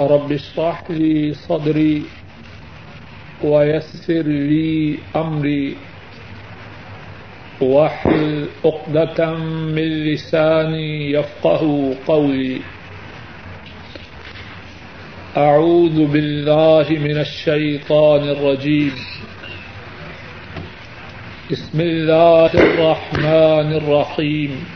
رب اشرح لي صدري ويسر لي أمري واحلل عقدة من لساني يفقه قولي. أعوذ بالله من الشيطان الرجيم. بسم الله الرحمن الرحيم.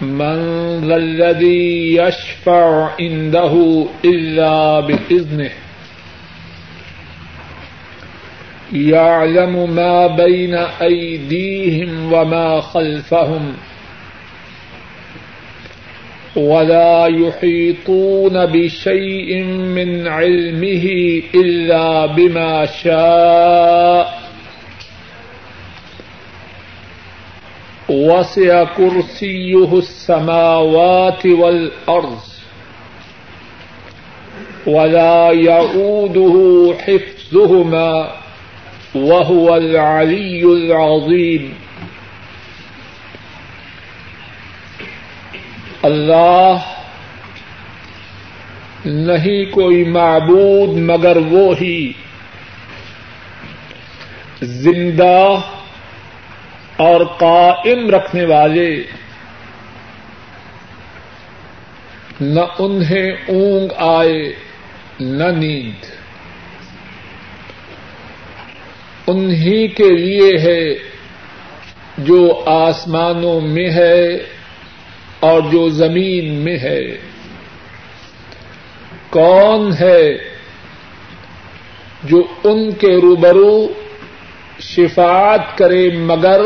من ذا الذي يشفع عنده إلا بإذنه يعلم ما بين أيديهم وما خلفهم ولا يحيطون بشيء من علمه إلا بما شاء وسع كرسيه السماوات والأرض ولا يعوده حفظهما وهو العلي العظيم اللہ نہیں کوئی معبود مگر وہ ہی زندہ اور قائم رکھنے والے نہ انہیں اونگ آئے، نہ نیند۔ انہی کے لیے ہے جو آسمانوں میں ہے اور جو زمین میں ہے۔ کون ہے جو ان کے روبرو شفاعت کرے مگر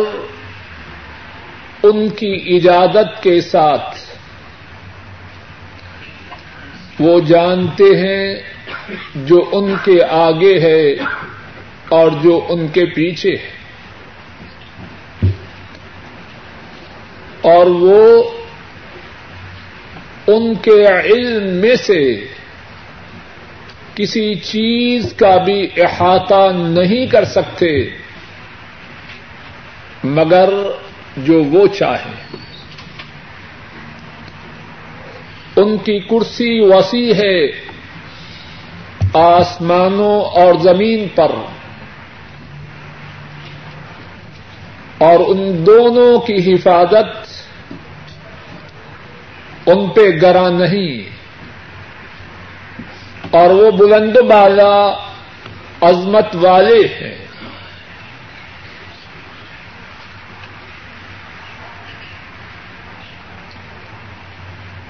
ان کی اجازت کے ساتھ۔ وہ جانتے ہیں جو ان کے آگے ہے اور جو ان کے پیچھے ہے۔ اور وہ ان کے علم میں سے کسی چیز کا بھی احاطہ نہیں کر سکتے۔ مگر جو وہ چاہے۔ ان کی کرسی وسیع ہے آسمانوں اور زمین پر۔ اور ان دونوں کی حفاظت ان پہ گرا نہیں۔ اور وہ بلند بالا عظمت والے ہیں۔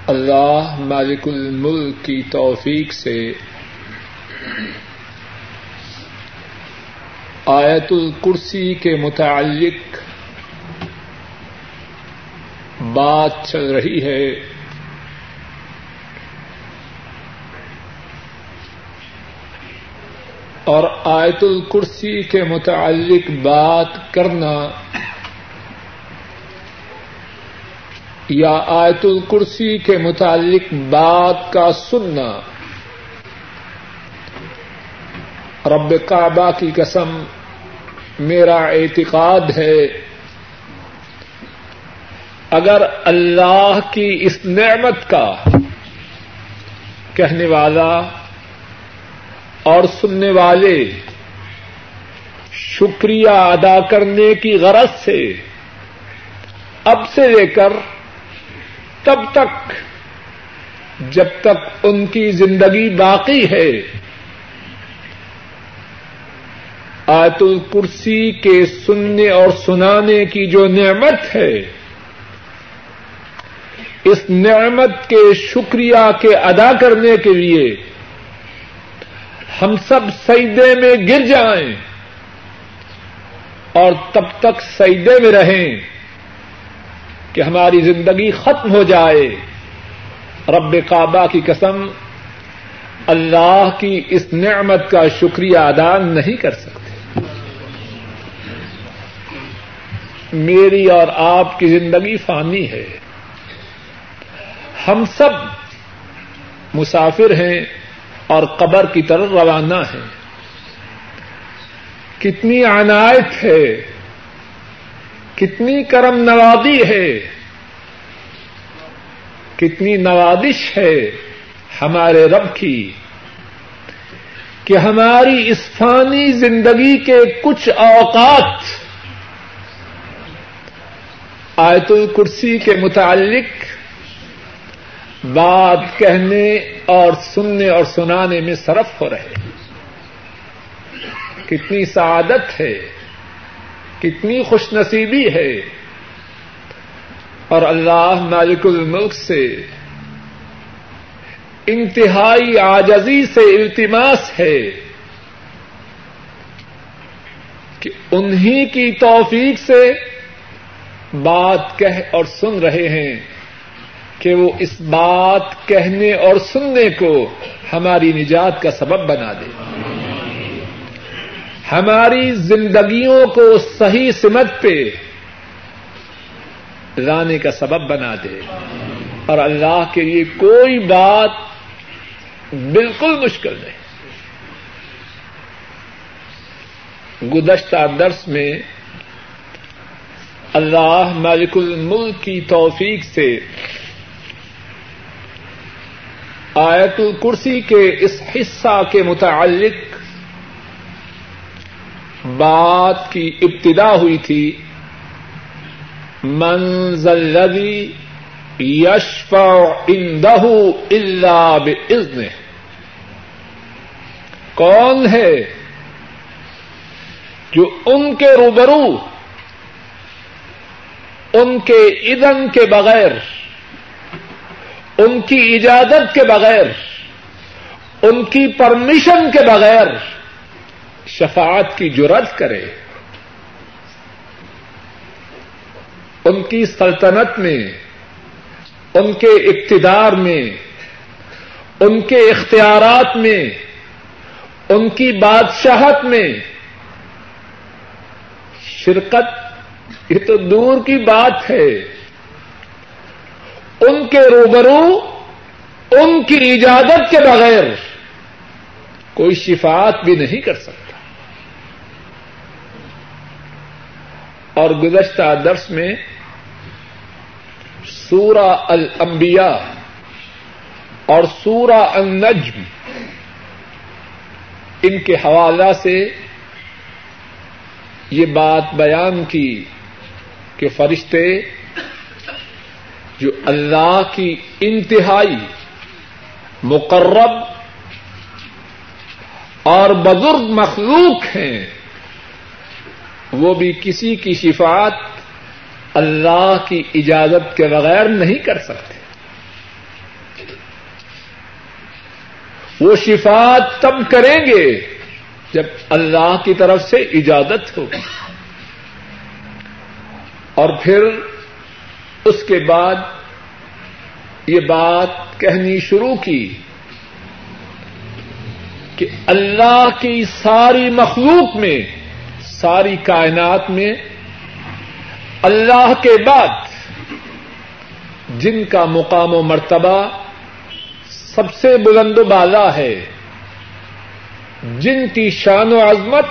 اللہ مالک الملک کی توفیق سے آیت الکرسی کے متعلق بات چل رہی ہے۔ اور آیت الکرسی کے متعلق بات کرنا یا آیت الکرسی کے متعلق بات کا سننا۔ رب کعبہ کی قسم، میرا اعتقاد ہے، اگر اللہ کی اس نعمت کا کہنے والا اور سننے والے شکریہ ادا کرنے کی غرض سے اب سے لے کر تب تک جب تک ان کی زندگی باقی ہے۔ آیت الکرسی کے سننے اور سنانے کی جو نعمت ہے، اس نعمت کے شکریہ کے ادا کرنے کے لیے ہم سب سیدے میں گر جائیں اور تب تک سیدے میں رہیں۔ کہ ہماری زندگی ختم ہو جائے۔ رب کعبہ کی قسم، اللہ کی اس نعمت کا شکریہ ادا نہیں کر سکتے۔ میری اور آپ کی زندگی فانی ہے۔ ہم سب مسافر ہیں اور قبر کی طرف روانہ ہیں۔ کتنی عنایت ہے۔ کتنی کرم نوازی ہے، کتنی نوازش ہے ہمارے رب کی کہ ہماری اس فانی زندگی کے کچھ اوقات آیت الکرسی کے متعلق بات کہنے اور سننے اور سنانے میں صرف ہو رہے کتنی سعادت ہے۔ کتنی خوش نصیبی ہے۔ اور اللہ مالک الملک سے انتہائی آجزی سے التماس ہے کہ انہی کی توفیق سے بات کہہ اور سن رہے ہیں کہ وہ اس بات کہنے اور سننے کو ہماری نجات کا سبب بنا دے۔ ہماری زندگیوں کو صحیح سمت پہ لانے کا سبب بنا دے۔ اور اللہ کے لیے کوئی بات بالکل مشکل نہیں۔ گزشتہ درس میں اللہ مالک الملک کی توفیق سے آیت الکرسی کے اس حصہ کے متعلق بات کی ابتدا ہوئی تھی منزل لدی یشف اندہ اللہ بزن کون ہے جو ان کے روبرو، ان کے ادن کے بغیر، ان کی اجازت کے بغیر، ان کی پرمیشن کے بغیر شفاعت کی جرت کرے، ان کی سلطنت میں، ان کے اقتدار میں، ان کے اختیارات میں، ان کی بادشاہت میں۔ شرکت یہ تو دور کی بات ہے۔ ان کے روبرو، ان کی اجازت کے بغیر کوئی شفاعت بھی نہیں کر سکتا۔ اور گزشتہ درس میں سورہ الانبیاء اور سورہ النجم ان کے حوالہ سے یہ بات بیان کی کہ فرشتے جو اللہ کی انتہائی مقرب اور بزرگ مخلوق ہیں وہ بھی کسی کی شفات اللہ کی اجازت کے بغیر نہیں کر سکتے۔ وہ شفات تب کریں گے جب اللہ کی طرف سے اجازت ہوگی اور پھر اس کے بعد یہ بات کہنی شروع کی کہ اللہ کی ساری مخلوق میں ساری کائنات میں اللہ کے بعد جن کا مقام و مرتبہ سب سے بلند و بالا ہے، جن کی شان و عظمت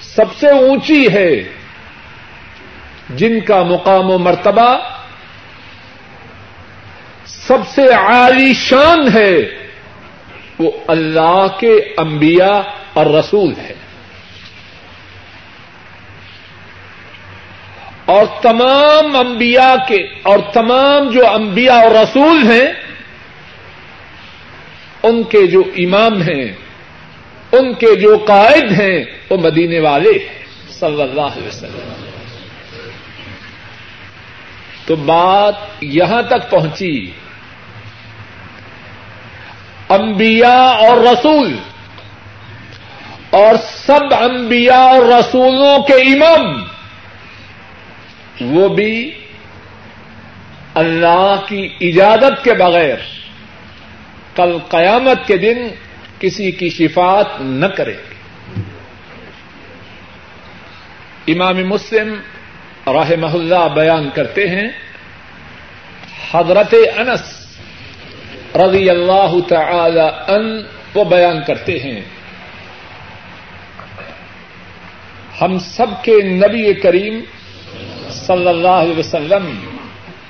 سب سے اونچی ہے، جن کا مقام و مرتبہ سب سے عالی شان ہے، وہ اللہ کے انبیاء اور رسول ہے۔ اور تمام انبیاء کے اور تمام جو انبیاء اور رسول ہیں، ان کے جو امام ہیں، ان کے جو قائد ہیں، وہ مدینے والے ہیں، صلی اللہ علیہ وسلم۔ تو بات یہاں تک پہنچی۔ انبیاء اور رسول، اور سب انبیاء اور رسولوں کے امام۔ وہ بھی اللہ کی اجازت کے بغیر کل قیامت کے دن کسی کی شفات نہ کریں گے امام مسلم راہ محلہ بیان کرتے ہیں، حضرت انس رضی اللہ تعالی ان وہ بیان کرتے ہیں، ہم سب کے نبی کریم صلی اللہ علیہ وسلم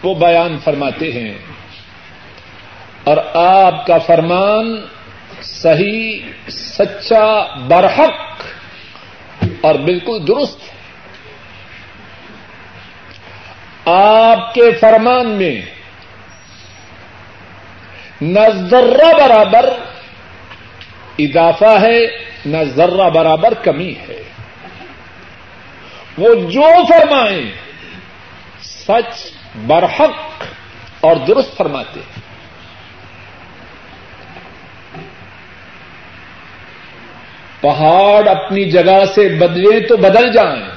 وہ بیان فرماتے ہیں۔ اور آپ کا فرمان صحیح، سچا، برحق اور بالکل درست ہے۔ آپ کے فرمان میں نہ ذرہ برابر اضافہ ہے، نہ ذرہ برابر کمی ہے۔ وہ جو فرمائیں سچ برحق اور درست فرماتے ہیں۔ پہاڑ اپنی جگہ سے بدلے تو بدل جائیں۔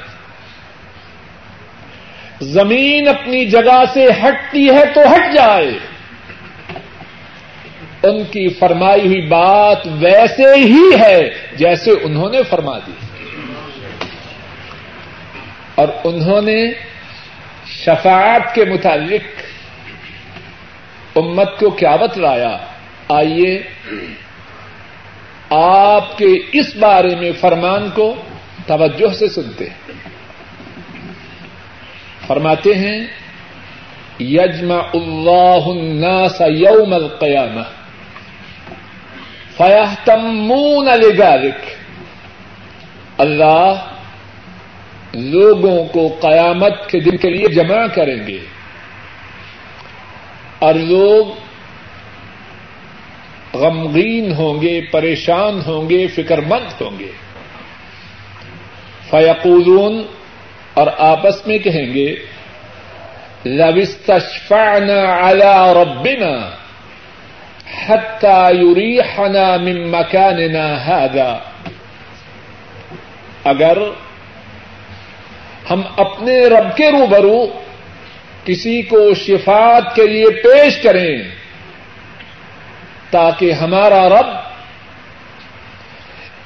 زمین اپنی جگہ سے ہٹتی ہے تو ہٹ جائے۔ ان کی فرمائی ہوئی بات ویسے ہی ہے جیسے انہوں نے فرما دی۔ اور انہوں نے شفاعت کے متعلق امت کو کیا بتلایا؟ آئیے آپ کے اس بارے میں فرمان کو توجہ سے سنتے ہیں۔ فرماتے ہیں یجما اللہ الناس یوم القیامہ فیحتمون لذلك اللہ لوگوں کو قیامت کے دن کے لیے جمع کریں گے۔ اور لوگ غمگین ہوں گے، پریشان ہوں گے فکر مند ہوں گے۔ فیقولون اور آپس میں کہیں گے لوستشفعنا على ربنا حتى يريحنا من مكاننا هذا۔ اگر ہم اپنے رب کے روبرو کسی کو شفات کے لیے پیش کریں تاکہ ہمارا رب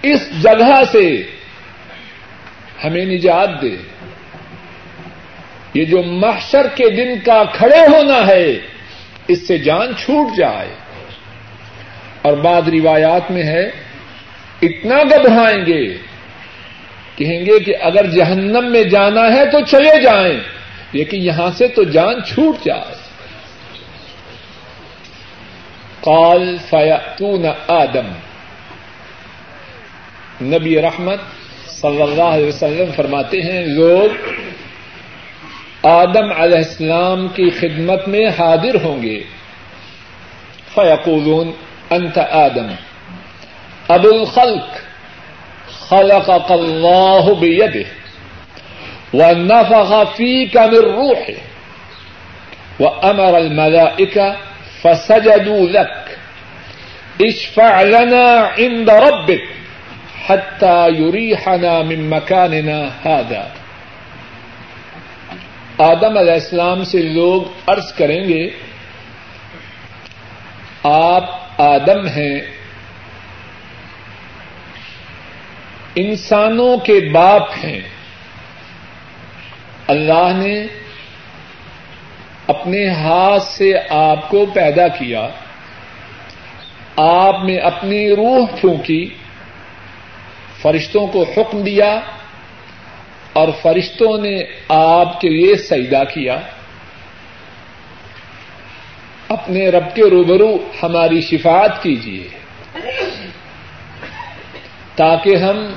اس جگہ سے ہمیں نجات دے۔ یہ جو محشر کے دن کا کھڑے ہونا ہے، اس سے جان چھوٹ جائے۔ اور بعد روایات میں ہے، اتنا گھبرائیں گے کہیں گے کہ اگر جہنم میں جانا ہے تو چلے جائیں، لیکن یہاں سے تو جان چھوٹ جائے۔ کال فیاتون آدم۔ نبی رحمت صلی اللہ علیہ وسلم فرماتے ہیں، لوگ آدم علیہ السلام کی خدمت میں حاضر ہوں گے۔ فیقولون، انت آدم۔ ابو الخلق خلقك الله بيده ونفخ فيك من روحه وأمر الملائكة فسجدوا لك. اشفع لنا عند ربك حتى يريحنا من مكاننا هذا. آدم علیہ السلام سے لوگ عرض کریں گے، آپ آدم ہیں انسانوں کے باپ ہیں۔ اللہ نے اپنے ہاتھ سے آپ کو پیدا کیا۔ آپ نے اپنی روح پھونکی۔ فرشتوں کو حکم دیا۔ اور فرشتوں نے آپ کے لیے سیدا کیا۔ اپنے رب کے روبرو ہماری شفات کیجیے۔ تاکہ ہم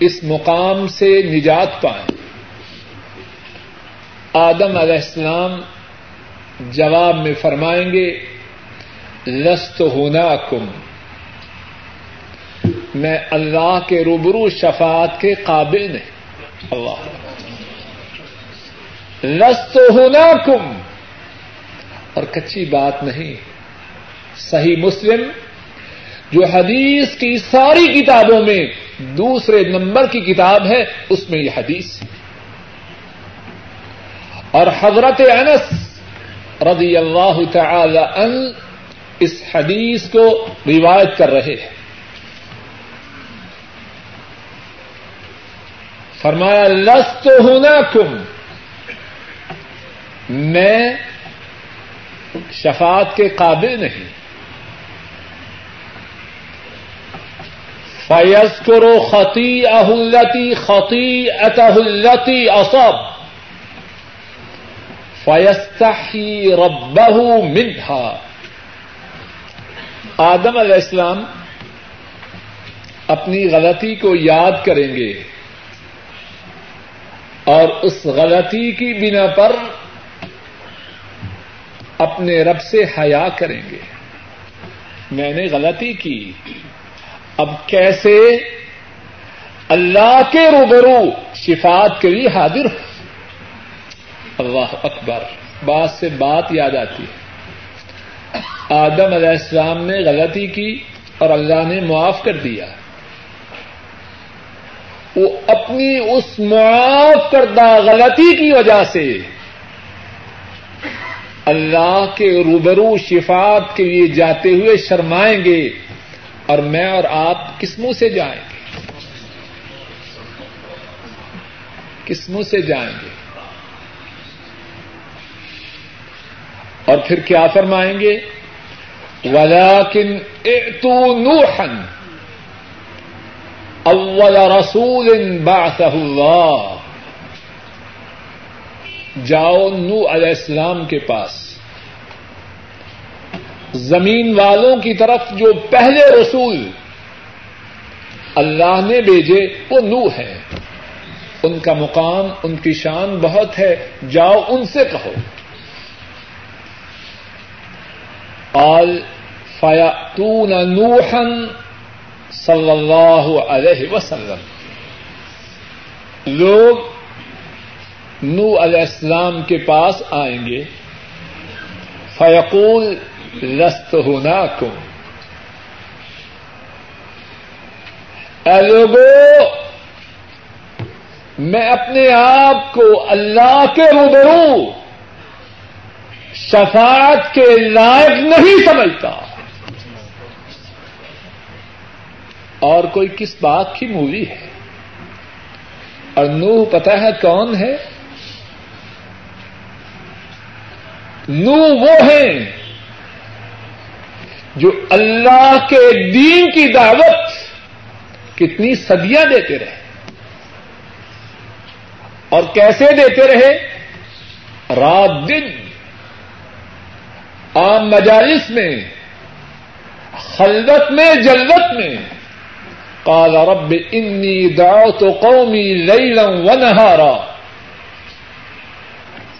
اس مقام سے نجات پائیں۔ آدم علیہ السلام جواب میں فرمائیں گے، لست ہونا کم میں اللہ کے روبرو شفات کے قابل نہیں۔ اللہ۔ لست ہونا کم اور کچی بات نہیں، صحیح مسلم جو حدیث کی ساری کتابوں میں دوسرے نمبر کی کتاب ہے، اس میں یہ حدیث ہے۔ اور حضرت انس رضی اللہ تعالی ان اس حدیث کو روایت کر رہے ہیں۔ فرمایا، لست ہونا کم میں شفاعت کے قابل نہیں۔ فیض کرو خطی اہلتی خطی اتہلتی اصب فیستحی ربہ منہا آدم علیہ السلام اپنی غلطی کو یاد کریں گے اور اس غلطی کی بنا پر اپنے رب سے حیا کریں گے۔ میں نے غلطی کی۔ اب کیسے اللہ کے روبرو شفات کے لیے حاضر اللہ اکبر، بات سے بات یاد آتی ہے۔ آدم علیہ السلام نے غلطی کی اور اللہ نے معاف کر دیا۔ وہ اپنی اس معاف کردہ غلطی کی وجہ سے اللہ کے روبرو شفات کے لیے جاتے ہوئے شرمائیں گے۔ اور میں اور آپ کس منہ سے جائیں گے؟ کس منہ سے جائیں گے؟ اور پھر کیا فرمائیں گے؟ ولاکن تو نوحن اول رسول بعثه اللہ جاؤ نو علیہ السلام کے پاس۔ زمین والوں کی طرف جو پہلے رسول اللہ نے بھیجے، وہ نو ہے ان کا مقام، ان کی شان بہت ہے، جاؤ ان سے کہو۔ آل فیاتون نوحن صلی اللہ علیہ وسلم۔ لوگ نو علیہ السلام کے پاس آئیں گے۔ فیقول لست ہونا کم اے لوگوں میں اپنے آپ کو اللہ کے روبرو شفاعت کے لائق نہیں سمجھتا۔ اور کوئی کس بات کی مووی ہے؟ اور نوح پتا ہے کون ہے؟ نو وہ ہیں جو اللہ کے دین کی دعوت کتنی صدیاں دیتے رہے اور کیسے دیتے رہے؟ رات دن عام مجالس میں، خلوت میں جلت میں۔ قال رب انی دعوت قومی لیلا و نہارا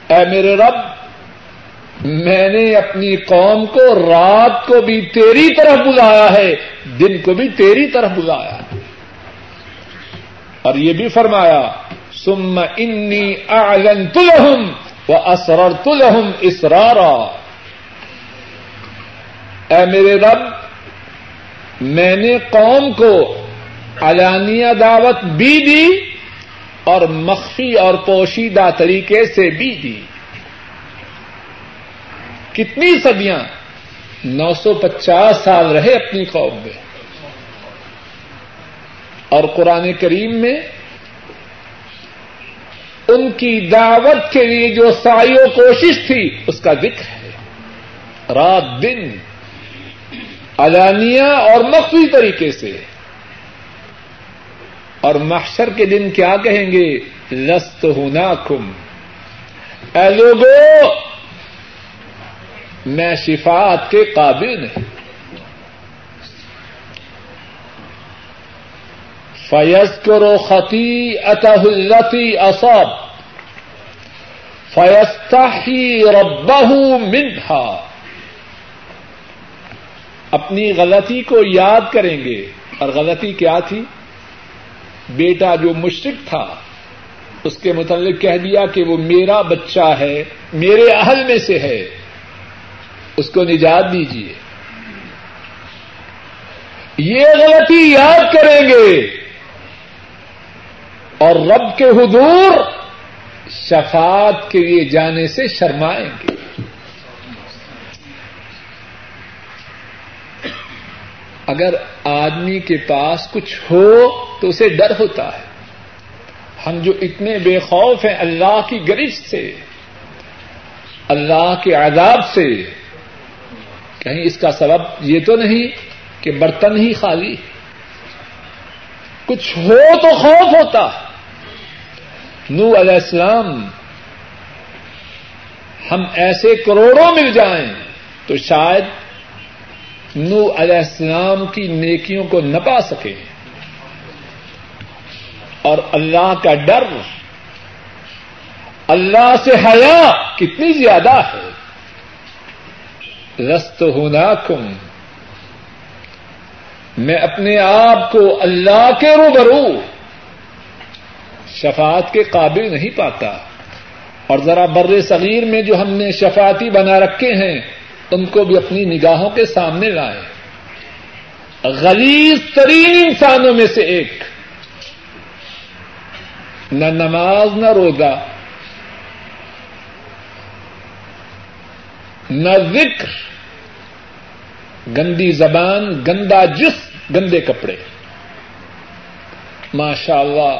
اے میرے رب میں نے اپنی قوم کو رات کو بھی تیری طرف بلایا ہے، دن کو بھی تیری طرف بلایا ہے۔ اور یہ بھی فرمایا سم انی اعلن تلہم و اسرر تلہم اسرارا۔ اے میرے رب، میں نے قوم کو علانیہ دعوت بھی دی اور مخفی اور پوشیدہ طریقے سے بھی دی۔ کتنی صدیاں نو سو پچاس سال رہے اپنی قوم میں اور قرآن کریم میں ان کی دعوت کے لیے جو سائی و کوشش تھی، اس کا ذکر ہے۔ رات دن علانیہ اور مخفی طریقے سے۔ اور محشر کے دن کیا کہیں گے؟ لست ہونا کم اے لوگوں میں شفاعت کے قابل نہیں۔ فیض کرو خطی اتحلتی اصب فیستا ربہ منہا اپنی غلطی کو یاد کریں گے۔ اور غلطی کیا تھی؟ بیٹا جو مشرق تھا، اس کے متعلق کہہ دیا کہ وہ میرا بچہ ہے، میرے اہل میں سے ہے۔ اس کو نجات دیجیے یہ غلطی یاد کریں گے۔ اور رب کے حضور شفاعت کے لیے جانے سے شرمائیں گے۔ اگر آدمی کے پاس کچھ ہو تو اسے ڈر ہوتا ہے۔ ہم جو اتنے بے خوف ہیں اللہ کی گرفت سے، اللہ کے عذاب سے کہیں اس کا سبب یہ تو نہیں کہ برتن ہی خالی کچھ ہو تو خوف ہوتا نو علیہ السلام، ہم ایسے کروڑوں مل جائیں تو شاید نو علیہ السلام کی نیکیوں کو نہ پا سکے۔ اور اللہ کا ڈر، اللہ سے حیا کتنی زیادہ ہے۔ رست ہونا کم میں اپنے آپ کو اللہ کے روبرو شفاعت کے قابل نہیں پاتا۔ اور ذرا بر صغیر میں جو ہم نے شفاعتی بنا رکھے ہیں، ان کو بھی اپنی نگاہوں کے سامنے لائے غلیظ ترین انسانوں میں سے ایک۔ نہ نماز، نہ روزہ۔ نہ ذکر، گندی زبان، گندا جس گندے کپڑے۔ ماشاء اللہ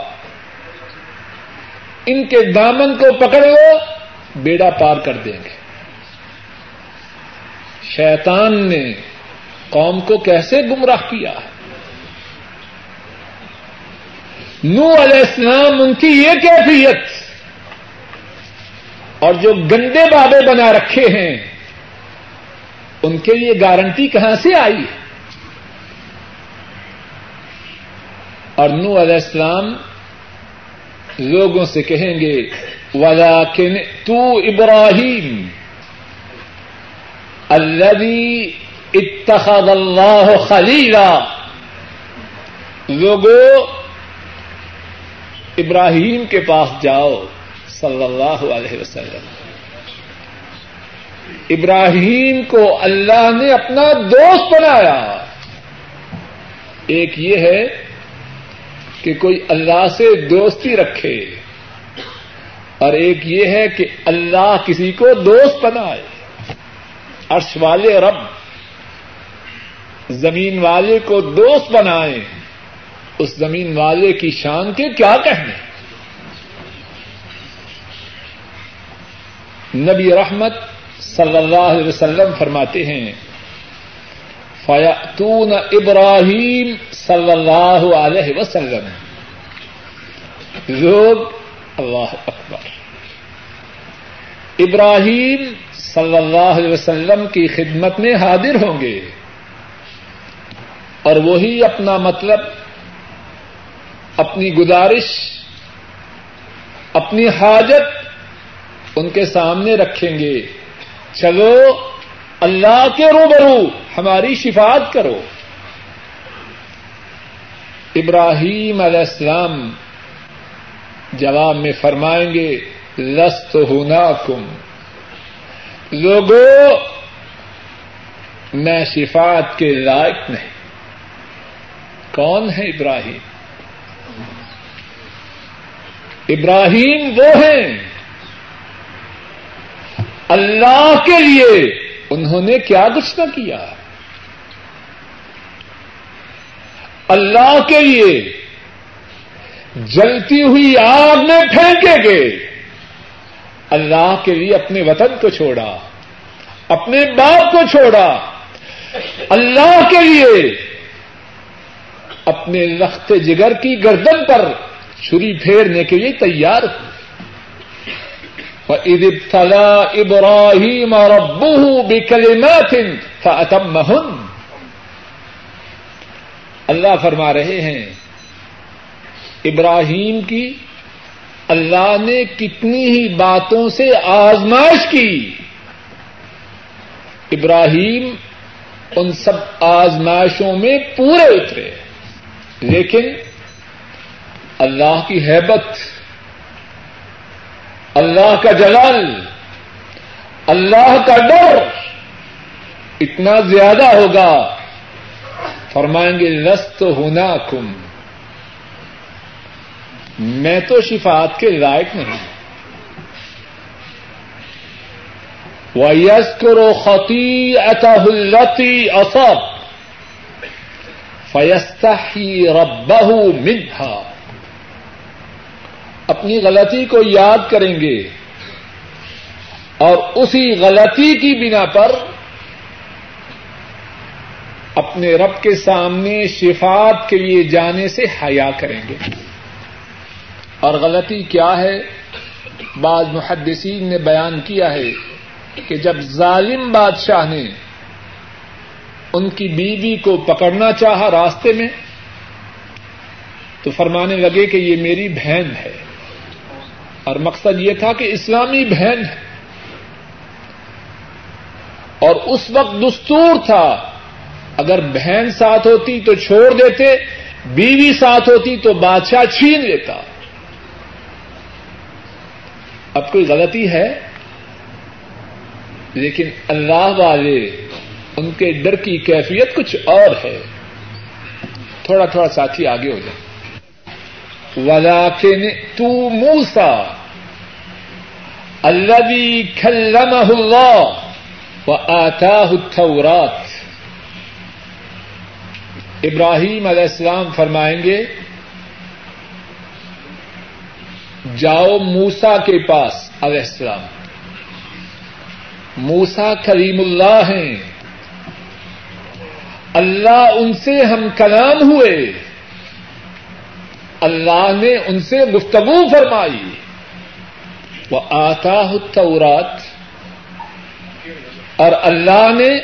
ان کے دامن کو پکڑے ہو بیڑا پار کر دیں گے۔ شیطان نے قوم کو کیسے گمراہ کیا؟ نو علیہ السلام، ان کی یہ کیفیت، اور جو گندے بابے بنا رکھے ہیں ان کے لیے گارنٹی کہاں سے آئی؟ اور نو علیہ السلام لوگوں سے کہیں گے ولاکن تو ابراہیم الذي اتخذ اللہ خلیلا لوگوں ابراہیم کے پاس جاؤ، صلی اللہ علیہ وسلم۔ ابراہیم کو اللہ نے اپنا دوست بنایا۔ ایک یہ ہے کہ کوئی اللہ سے دوستی رکھے اور ایک یہ ہے کہ اللہ کسی کو دوست بنائے۔ عرش والے رب زمین والے کو دوست بنائے اس زمین والے کی شان کے کیا کہنے؟ نبی رحمت صلی اللہ علیہ وسلم فرماتے ہیں فیاتون ابراہیم صلی اللہ علیہ وسلم۔ لوگ اللہ اکبر۔ ابراہیم صلی اللہ علیہ وسلم کی خدمت میں حاضر ہوں گے۔ اور وہی اپنا مطلب اپنی گزارش، اپنی حاجت ان کے سامنے رکھیں گے۔ چلو، اللہ کے روبرو، ہماری شفات کرو۔ ابراہیم علیہ السلام جواب میں فرمائیں گے، لست ہونا کم لوگوں میں شفات کے لائق نہیں۔ کون ہے ابراہیم؟ ابراہیم وہ ہیں۔ اللہ کے لیے انہوں نے کیا کچھ نہ کیا؟ اللہ کے لیے جلتی ہوئی آگ میں پھینکے گے اللہ کے لیے اپنے وطن کو چھوڑا، اپنے باپ کو چھوڑا۔ اللہ کے لیے اپنے لخت جگر کی گردن پر چھری پھیرنے کے لیے تیار ہو ابراہیم اور ابو بکلمات فاتمہن اللہ فرما رہے ہیں، ابراہیم کی اللہ نے کتنی ہی باتوں سے آزمائش کی۔ ابراہیم ان سب آزمائشوں میں پورے اترے، لیکن اللہ کی حیبت اللہ کا جلال، اللہ کا ڈر اتنا زیادہ ہوگا۔ فرمائیں گے، لست ہونا کم میں تو شفات کے لائق نہیں۔ ویس کرو خطی اطلتی اصب فیستا ہی ربہ منہا اپنی غلطی کو یاد کریں گے اور اسی غلطی کی بنا پر اپنے رب کے سامنے شفات کے لیے جانے سے حیا کریں گے۔ اور غلطی کیا ہے؟ بعض محدثین نے بیان کیا ہے کہ جب ظالم بادشاہ نے ان کی بیوی کو پکڑنا چاہا راستے میں تو فرمانے لگے کہ یہ میری بہن ہے۔ اور مقصد یہ تھا کہ اسلامی بہن ہے۔ اور اس وقت دستور تھا، اگر بہن ساتھ ہوتی تو چھوڑ دیتے، بیوی ساتھ ہوتی تو بادشاہ چھین لیتا۔ اب کوئی غلطی ہے؟ لیکن اللہ والے، ان کے ڈر کی کیفیت کچھ اور ہے۔ تھوڑا تھوڑا ساتھی آگے ہو جائے۔ ولاکن تو موسا اللہ کھلم اللہ و آتا التورات. ابراہیم علیہ السلام فرمائیں گے، جاؤ موسا کے پاس علیہ السلام۔ موسا کریم اللہ ہیں۔ اللہ ان سے ہم کلام ہوئے۔ اللہ نے ان سے گفتگو فرمائی۔ وہ آتا تورات اور اللہ نے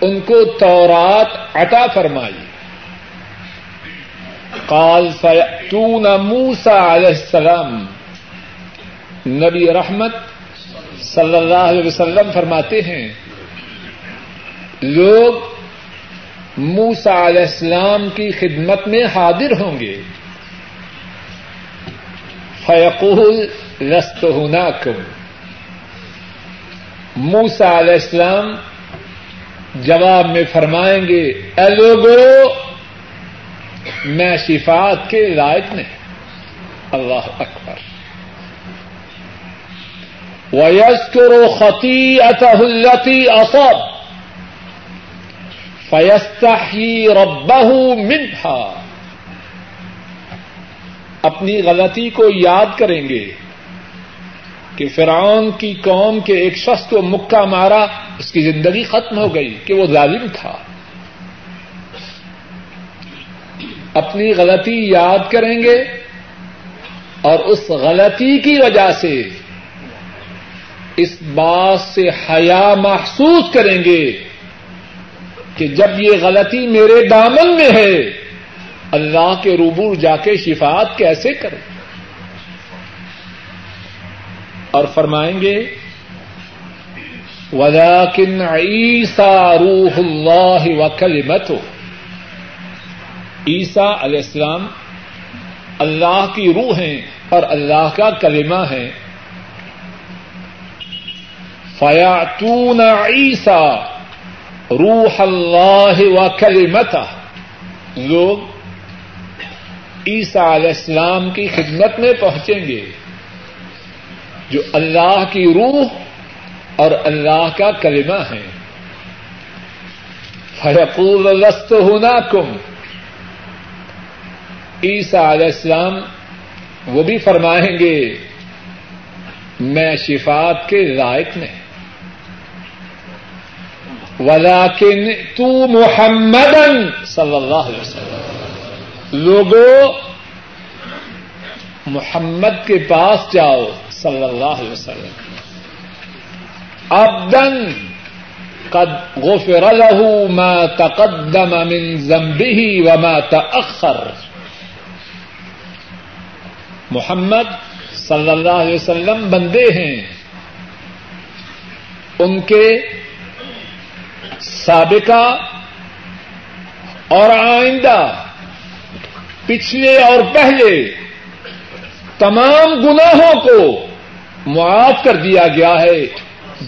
ان کو تورات عطا فرمائی۔ کال فیتون موسا علیہ السلام۔ نبی رحمت صلی اللہ علیہ وسلم فرماتے ہیں، لوگ موسا علیہ السلام کی خدمت میں حاضر ہوں گے۔ فیقول رست ہونا کم موسا علیہ السلام جواب میں فرمائیں گے، اے لوگو، میں شفات کے لائق نہیں۔ اللہ اکبر۔ ویسکر خطی اطلتی اصب فیستحی ربہ منہا اپنی غلطی کو یاد کریں گے کہ فرعون کی قوم کے ایک شخص کو مکہ مارا، اس کی زندگی ختم ہو گئی کہ وہ ظالم تھا۔ اپنی غلطی یاد کریں گے اور اس غلطی کی وجہ سے اس بات سے حیا محسوس کریں گے کہ جب یہ غلطی میرے دامن میں ہے اللہ کے روبو جا کے شفات کیسے کریں؟ اور فرمائیں گے ولاکن عیسا روح اللہ وکلمت عیسا علیہ السلام اللہ کی روح ہیں اور اللہ کا کلمہ ہے فیاتون عیسا روح اللہ و کلمت لوگ عیسا علیہ السلام کی خدمت میں پہنچیں گے، جو اللہ کی روح اور اللہ کا کلمہ ہے۔ فیقول لست ہونا کم عیسا علیہ السلام وہ بھی فرمائیں گے، میں شفات کے لائق نہیں۔ ولاکن تو محمد صلی اللہ علیہ وسلم۔ لوگوں محمد کے پاس جاؤ، صلی اللہ علیہ وسلم۔ ابدن قد غفر له ما تقدم من ذنبه وما تأخر۔ محمد صلی اللہ علیہ وسلم بندے ہیں۔ ان کے سابقہ اور آئندہ پچھلے اور پہلے تمام گناہوں کو معاف کر دیا گیا ہے۔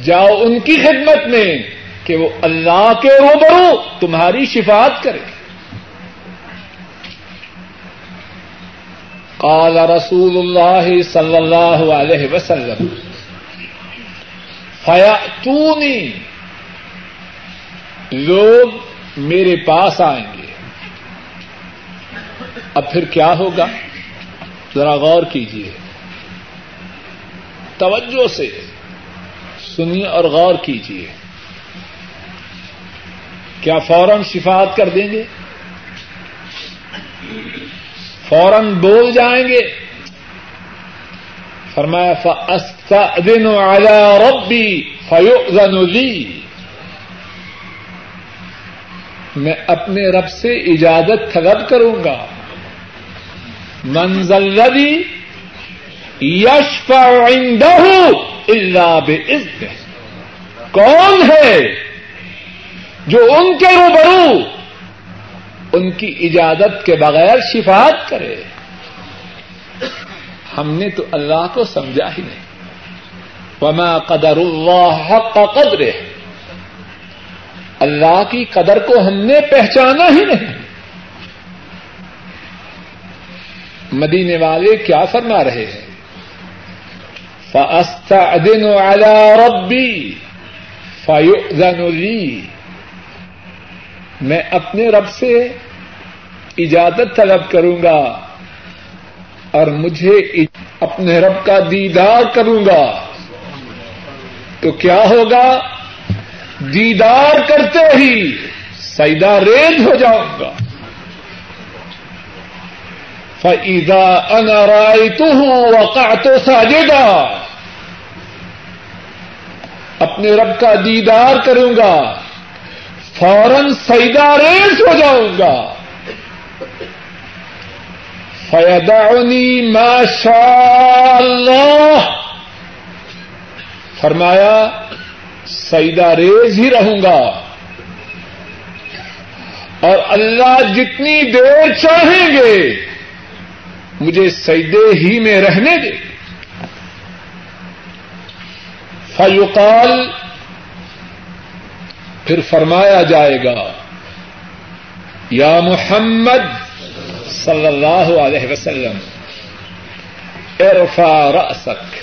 جاؤ ان کی خدمت میں کہ وہ اللہ کے روبرو تمہاری شفات کرے۔ قال رسول اللہ صلی اللہ علیہ وسلم فیاتونی لوگ میرے پاس آئیں گے۔ اب پھر کیا ہوگا؟ ذرا غور کیجیے توجہ سے سنیے اور غور کیجیے کیا فوراً شفات کر دیں گے؟ فوراً بول جائیں گے؟ فرمایا فاستأذن على ربی فيؤذن لی میں اپنے رب سے اجازت طلب کروں گا۔ منزل لدی یشفع عنده کون ہے جو ان کے روبرو ان کی اجازت کے بغیر شفات کرے؟ ہم نے تو اللہ کو سمجھا ہی نہیں۔ وما قدر اللہ حق قدر اللہ کی قدر کو ہم نے پہچانا ہی نہیں۔ مدینے والے کیا فرما رہے ہیں؟ فاستعدن على ربی فيؤذن لي۔ میں اپنے رب سے اجازت طلب کروں گا اور مجھے اپنے رب کا دیدار کروں گا۔ تو کیا ہوگا؟ دیدار کرتے ہی سیدا ریز ہو جاؤں گا۔ فعیدا انرائی تو ہوں تو ساجے اپنے رب کا دیدار کروں گا، فوراً سیدا ریز ہو جاؤں گا۔ فیدعنی ما شاء اللہ فرمایا سیدا ریز ہی رہوں گا۔ اور اللہ جتنی دیر چاہیں گے مجھے سیدے ہی میں رہنے دے۔ فیوقال پھر فرمایا جائے گا، یا محمد صلی اللہ علیہ وسلم ارفا رأسک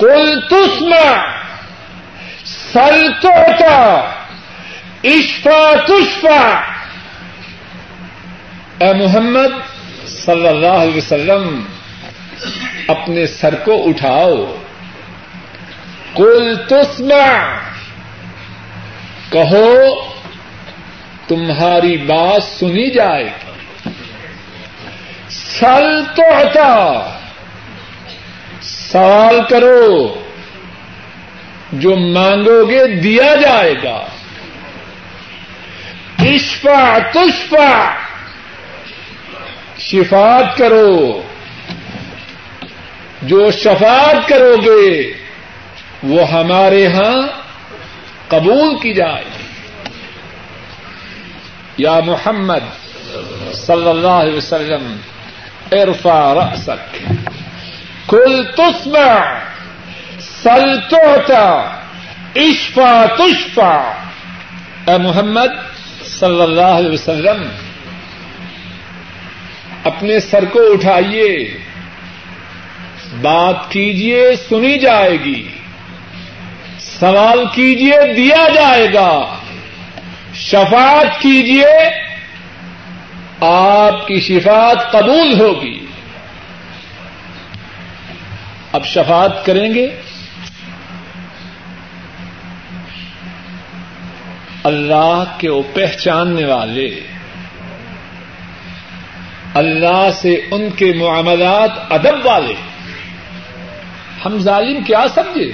قل تسمع سل توتا اشفا تشفا اے محمد صلی اللہ علیہ وسلم، اپنے سر کو اٹھاؤ۔ کل تسمع۔ کہو، تمہاری بات سنی جائے۔ گی سل تو سوال کرو، جو مانگو گے دیا جائے گا۔ اشفا تشفا شفات کرو۔ جو شفات کرو گے، وہ ہمارے یہاں قبول کی جائے یا محمد صلی اللہ علیہ وسلم ارفا رأسک۔ کل تسمع، سل توتا اشفا تشفا اے محمد صلی اللہ علیہ وسلم اپنے سر کو اٹھائیے۔ بات کیجیے سنی جائے گی۔ سوال کیجیے دیا جائے گا۔ شفاعت کیجیے آپ کی شفاعت قبول ہوگی۔ اب شفاعت کریں گے۔ اللہ کے وہ پہچاننے والے۔ اللہ سے ان کے معاملات ادب والے ہم ظالم کیا سمجھے؟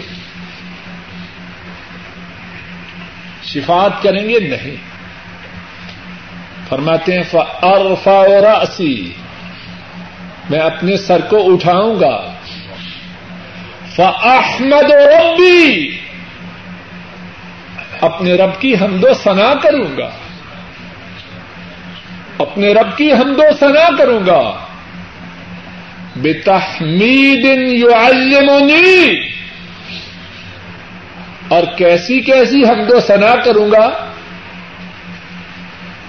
شفات کریں گے؟ نہیں۔ فرماتے ہیں ارفا راسی میں اپنے سر کو اٹھاؤں گا۔ فاحمد ربی اپنے رب کی حمد و ثنا کروں گا۔ اپنے رب کی حمد و ثنا کروں گا۔ بے تحمید یعلمنی۔ اور کیسی کیسی حمد و ثنا کروں گا۔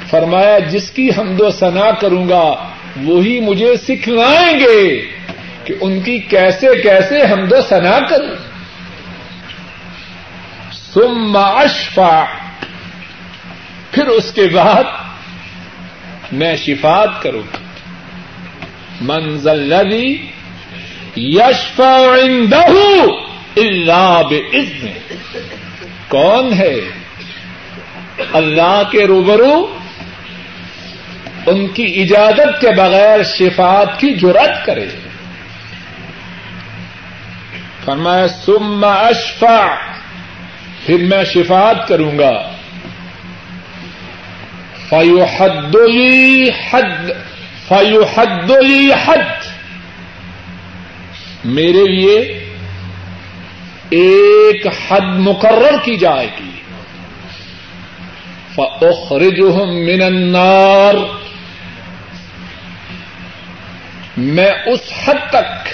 فرمایا، جس کی حمد و ثنا کروں گا، وہی مجھے سکھلائیں گے کہ ان کی کیسے کیسے حمد و ثنا کروں ثم اشفا پھر اس کے بعد میں شفات کروں۔ منزل لدی یشف اللہ بزن کون ہے؟ اللہ کے روبرو ان کی اجازت کے بغیر شفات کی جرت کرے۔ فرمایا سم اشفا پھر میں شفات کروں گا۔ فیو حد حد فیو حد حد۔ میرے لیے ایک حد مقرر کی جائے گی۔ فأخرجهم من النار۔ میں اس حد تک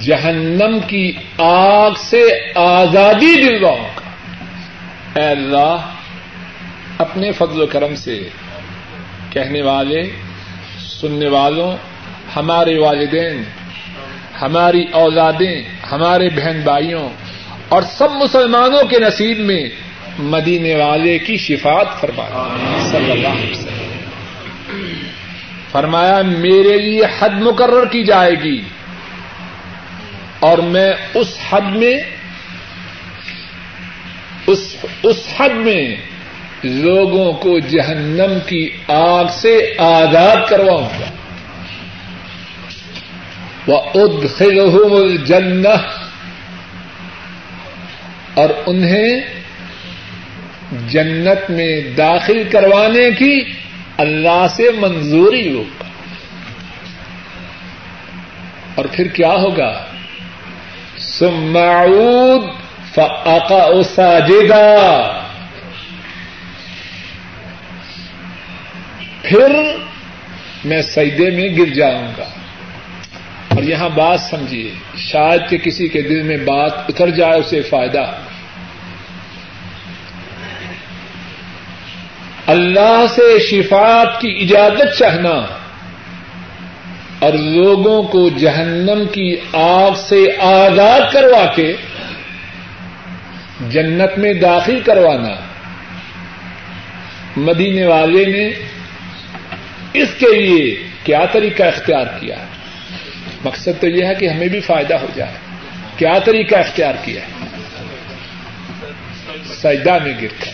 جہنم کی آگ سے آزادی دلواؤں گا۔ اے اللہ اپنے فضل و کرم سے کہنے والے، سننے والوں، ہمارے والدین، ہماری اولادیں، ہمارے بہن بھائیوں اور سب مسلمانوں کے نصیب میں مدینے والے کی شفات فرمایا صلی اللہ علیہ وسلم۔ فرمایا، میرے لیے حد مقرر کی جائے گی اور میں اس حد میں، اس اس حد میں لوگوں کو جہنم کی آگ سے آزاد کرواؤں گا۔ وہ ادخلهم الجنہ اور انہیں جنت میں داخل کروانے کی اللہ سے منظوری ہوگا۔ اور پھر کیا ہوگا؟ سماؤد فاقا ساجدہ پھر میں سجدے میں گر جاؤں گا۔ اور یہاں بات سمجھیے، شاید کہ کسی کے دل میں بات اتر جائے اسے فائدہ۔ اللہ سے شفات کی اجازت چاہنا اور لوگوں کو جہنم کی آگ سے آزاد کروا کے جنت میں داخل کروانا۔ مدینے والے نے اس کے لیے کیا طریقہ اختیار کیا ہے؟ مقصد تو یہ ہے کہ ہمیں بھی فائدہ ہو جائے۔ کیا طریقہ اختیار کیا ہے؟ سجدہ میں گر کر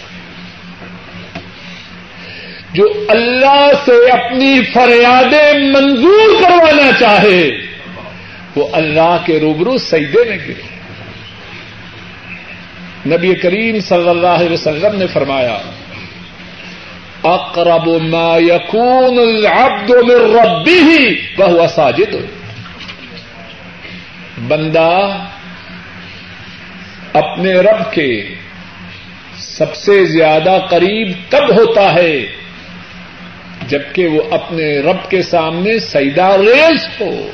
جو اللہ سے اپنی فریادیں منظور کروانا چاہے، وہ اللہ کے روبرو سجدے میں گرے نبی کریم صلی اللہ علیہ وسلم نے فرمایا اقرب ما يكون العبد من ربه وهو ساجد. بندہ اپنے رب کے سب سے زیادہ قریب تب ہوتا ہے جبکہ وہ اپنے رب کے سامنے سیدا ریز ہو۔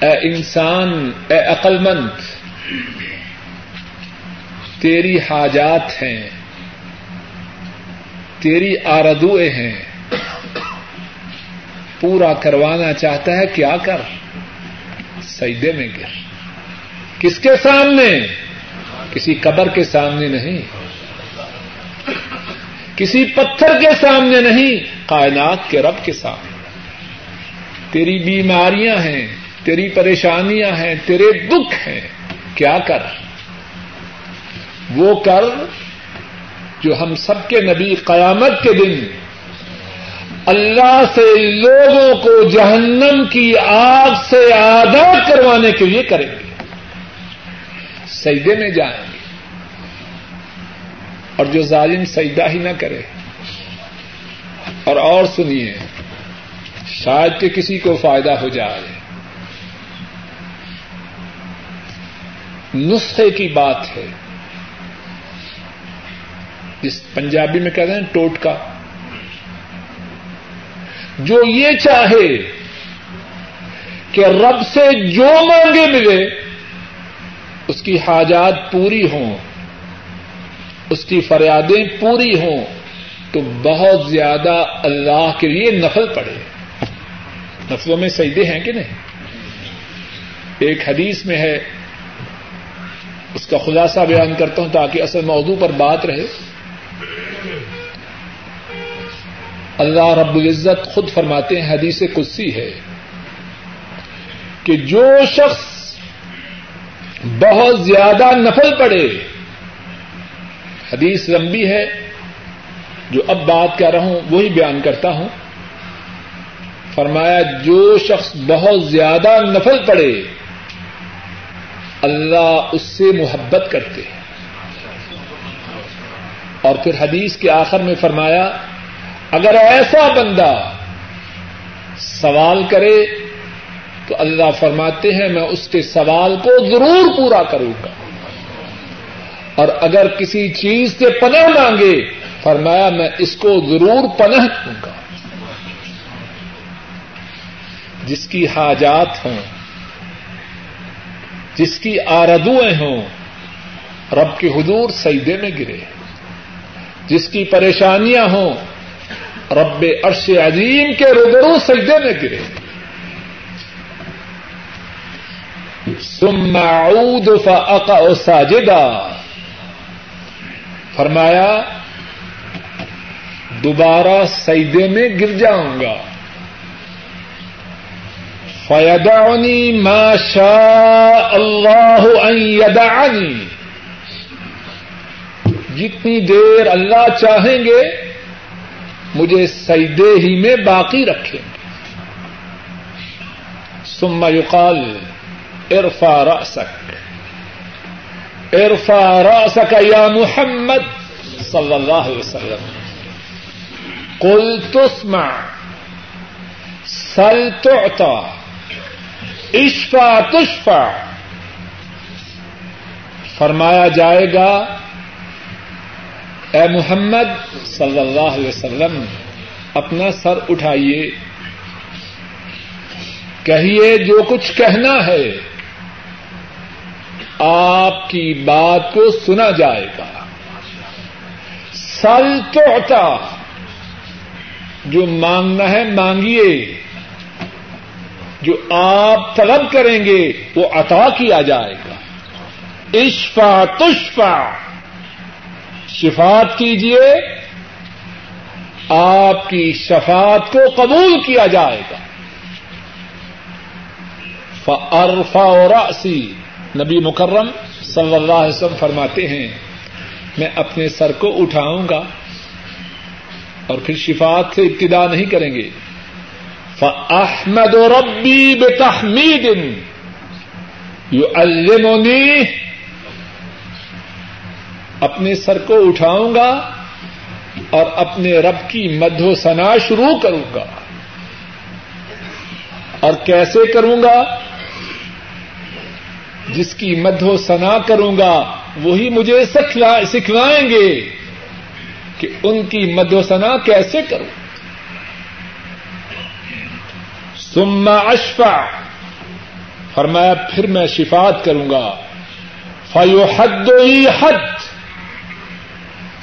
اے انسان، اے عقل مند تیری حاجات ہیں، تیری آردوئے ہیں۔ پورا کروانا چاہتا ہے کیا کر؟ سجدے میں گر۔ کس کے سامنے؟ کسی قبر کے سامنے نہیں۔ کسی پتھر کے سامنے نہیں، کائنات کے رب کے سامنے۔ تیری بیماریاں ہیں، تیری پریشانیاں ہیں، تیرے دکھ ہیں، کیا کر؟ وہ کر جو ہم سب کے نبی قیامت کے دن اللہ سے لوگوں کو جہنم کی آگ سے آزاد کروانے کے لیے کریں گے۔ سجدے میں جائیں گے۔ اور جو ظالم سجدہ ہی نہ کرے۔ اور اور سنیے، شاید کہ کسی کو فائدہ ہو جائے۔ نسخے کی بات ہے۔ جس پنجابی میں کہتے ہیں ٹوٹکا۔ جو یہ چاہے کہ رب سے جو مانگے ملے، اس کی حاجات پوری ہوں، اس کی فریادیں پوری ہوں، تو بہت زیادہ اللہ کے لیے نفل پڑے۔ نفلوں میں سجدے ہیں کہ نہیں؟ ایک حدیث میں ہے، اس کا خلاصہ بیان کرتا ہوں تاکہ اصل موضوع پر بات رہے۔ اللہ رب العزت خود فرماتے ہیں، حدیث قدسی ہے کہ جو شخص بہت زیادہ نفل پڑے حدیث لمبی ہے، جو اب بات کر رہا ہوں، وہی بیان کرتا ہوں۔ فرمایا، جو شخص بہت زیادہ نفل پڑے اللہ اس سے محبت کرتے ہیں۔ اور پھر حدیث کے آخر میں فرمایا اگر ایسا بندہ سوال کرے تو اللہ فرماتے ہیں میں اس کے سوال کو ضرور پورا کروں گا۔ اور اگر کسی چیز سے پناہ مانگے، فرمایا میں اس کو ضرور پناہ دوں گا۔ جس کی حاجات ہوں، جس کی آردویں ہوں، رب کے حضور سیدے میں گرے۔ جس کی پریشانیاں ہوں رب عرش عظیم کے روبرو سجدے میں گرے۔ سمعود فاقع ساجدہ فرمایا، دوبارہ سجدے میں گر جاؤں گا۔ فیدعنی ما شاء اللہ ان یدعنی۔ جتنی دیر اللہ چاہیں گے مجھے سجدے ہی میں باقی رکھیں گے ثم یقال ارفا راسک ارفا راسک یا محمد صلی اللہ علیہ وسلم۔ قل تسمع سل تعطى اشفا تشفا فرمایا جائے گا اے محمد صلی اللہ علیہ وسلم، اپنا سر اٹھائیے۔ کہیے، جو کچھ کہنا ہے، آپ کی بات کو سنا جائے گا۔ سل تو جو مانگنا ہے، مانگیے۔ جو آپ طلب کریں گے، وہ عطا کیا جائے گا۔ اشفا تشفا۔ شفات کیجیے آپ کی شفات کو قبول کیا جائے گا۔ ارفا اور نبی مکرم صلی اللہ علیہ وسلم فرماتے ہیں، میں اپنے سر کو اٹھاؤں گا اور پھر شفات سے ابتدا نہیں کریں گے۔ احمد و ربی بے تحمید یو اپنے سر کو اٹھاؤں گا اور اپنے رب کی مدھو سنا شروع کروں گا۔ اور کیسے کروں گا؟ جس کی مدھو سنا کروں گا، وہی مجھے سکھلائیں گے کہ ان کی مدھو سنا کیسے کروں۔ سما اشفا فرمایا پھر میں شفات کروں گا۔ فیو حد ہی حد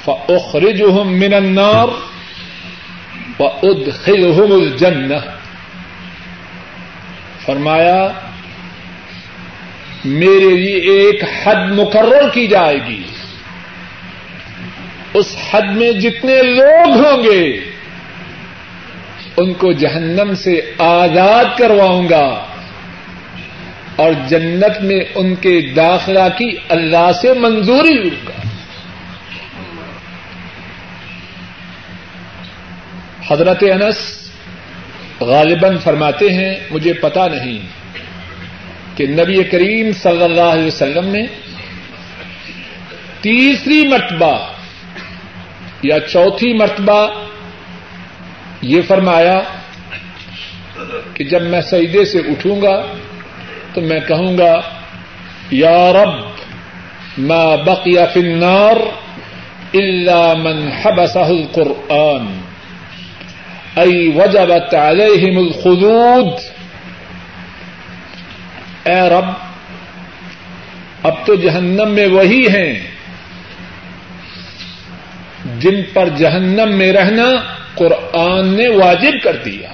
فأخرجهم من النار وأدخلهم الجنة. فرمایا، میرے لیے ایک حد مقرر کی جائے گی۔ اس حد میں جتنے لوگ ہوں گے، ان کو جہنم سے آزاد کرواؤں گا۔ اور جنت میں ان کے داخلہ کی اللہ سے منظوری لوں گا۔ حضرت انس غالباً فرماتے ہیں، مجھے پتا نہیں کہ نبی کریم صلی اللہ علیہ وسلم نے تیسری مرتبہ یا چوتھی مرتبہ یہ فرمایا کہ جب میں سعیدے سے اٹھوں گا تو میں کہوں گا، یا رب، ما بقی فی النار الا من حبسہ القرآن۔ ای وجبت علیہم الخلود اے رب، اب تو جہنم میں وہی ہیں جن پر جہنم میں رہنا قرآن نے واجب کر دیا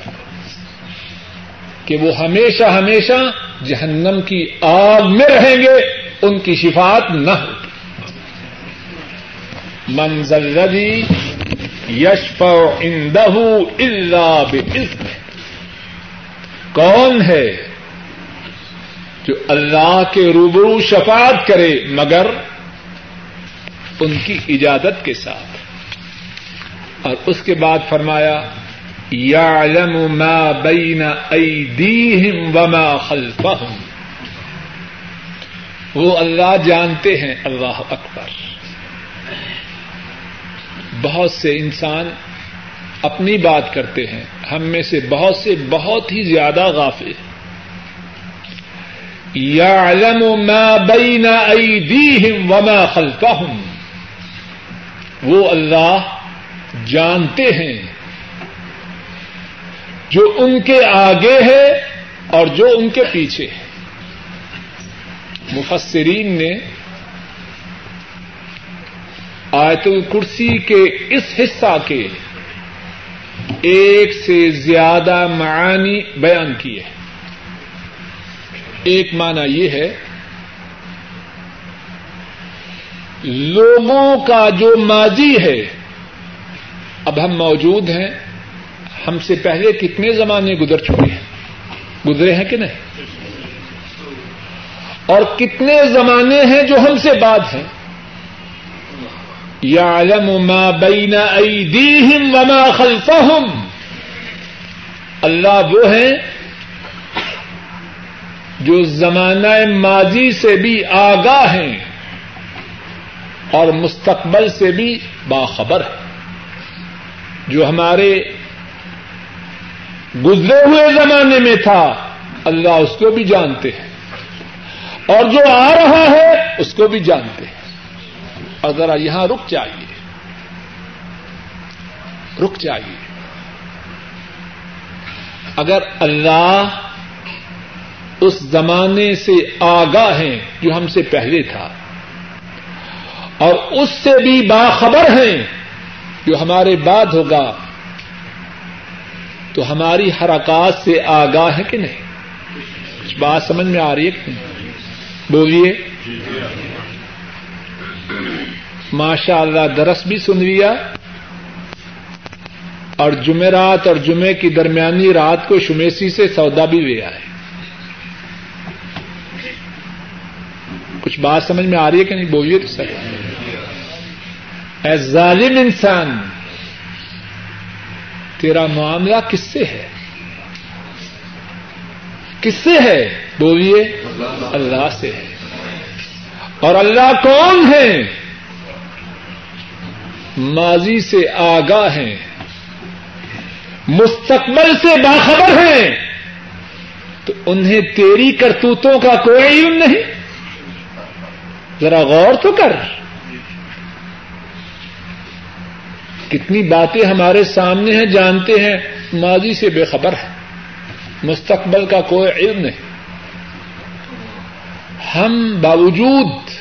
کہ وہ ہمیشہ ہمیشہ جہنم کی آگ میں رہیں گے، ان کی شفات نہ ہو۔ منزل یشف اندہ اللہ بزن کون ہے جو اللہ کے روبرو شفاعت کرے مگر ان کی اجازت کے ساتھ؟ اور اس کے بعد فرمایا یا ما بین ایدیہم وما خلفہم۔ وہ اللہ جانتے ہیں، اللہ اکبر۔ بہت سے انسان اپنی بات کرتے ہیں۔ ہم میں سے بہت سے بہت ہی زیادہ غافل۔ یا ما بین ایدیہم وما خلفہم۔ وہ اللہ جانتے ہیں۔ جو ان کے آگے ہے اور جو ان کے پیچھے ہے۔ مفسرین نے آیت الکرسی کے اس حصہ کے ایک سے زیادہ معانی بیان کیے ایک معنی یہ ہے، لوگوں کا جو ماضی ہے، اب ہم موجود ہیں، ہم سے پہلے کتنے زمانے گزر چکے ہیں؟ گزرے ہیں کہ نہیں؟ اور کتنے زمانے ہیں جو ہم سے بعد ہیں؟ یعلم ما بین ایدیہم وما خلفہم اللہ وہ ہیں جو زمانہ ماضی سے بھی آگاہ ہیں اور مستقبل سے بھی باخبر ہے جو ہمارے گزرے ہوئے زمانے میں تھا، اللہ اس کو بھی جانتے ہیں۔ اور جو آ رہا ہے، اس کو بھی جانتے ہیں۔ اور ذرا یہاں رک جائیے۔ رک جائیے۔ اگر اللہ اس زمانے سے آگاہ ہیں جو ہم سے پہلے تھا اور اس سے بھی باخبر ہیں جو ہمارے بعد ہوگا، تو ہماری حرکات سے آگاہ ہے کہ نہیں؟ کچھ بات سمجھ میں آ رہی ہے کہ نہیں؟ بولیے۔ ماشاء اللہ درس بھی سن لیا اور جمعرات اور جمعے کی درمیانی رات کو شمیسی سے سودا بھی لے آئے۔ کچھ بات سمجھ میں آ رہی ہے کہ نہیں؟ بولیے تو سر اے ظالم انسان، تیرا معاملہ کس سے ہے؟ کس سے ہے؟ بولیے، اللہ سے ہے۔ اور اللہ کون ہے؟ ماضی سے آگاہ ہیں، مستقبل سے باخبر ہیں۔ تو انہیں تیری کرتوتوں کا کوئی علم نہیں۔ ذرا غور تو کر۔ کتنی باتیں ہمارے سامنے ہیں، جانتے ہیں، ماضی سے بے خبر ہے مستقبل کا کوئی علم نہیں۔ ہم باوجود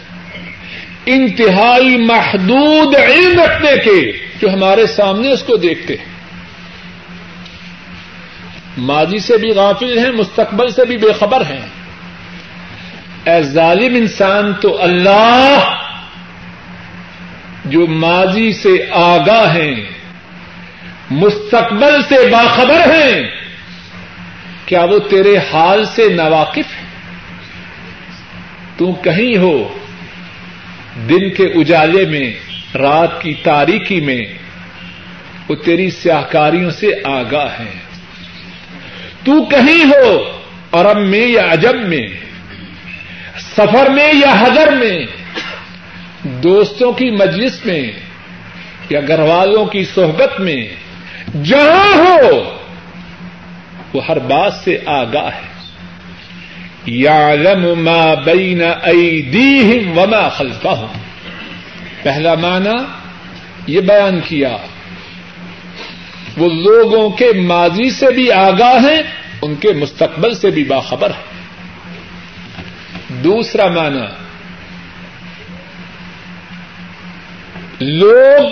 انتہائی محدود علم رکھنے کے جو ہمارے سامنے اس کو دیکھتے ہیں۔ ماضی سے بھی غافل ہیں، مستقبل سے بھی بے خبر ہیں۔ اے ظالم انسان تو اللہ جو ماضی سے آگاہ ہیں، مستقبل سے باخبر ہیں، کیا وہ تیرے حال سے ناواقف ہے تو کہیں ہو دن کے اجالے میں، رات کی تاریخی میں، وہ تیری سیاہکاریوں سے آگاہ ہیں تو کہیں ہو عرب میں یا عجب میں، سفر میں یا حضر میں، دوستوں کی مجلس میں یا گھر والوں کی صحبت میں، جہاں ہو، وہ ہر بات سے آگاہ ہے۔ یا ما بین ایدیہم وما خلفہم۔ پہلا معنی یہ بیان کیا، وہ لوگوں کے ماضی سے بھی آگاہ ہیں، ان کے مستقبل سے بھی باخبر ہے دوسرا معنی، لوگ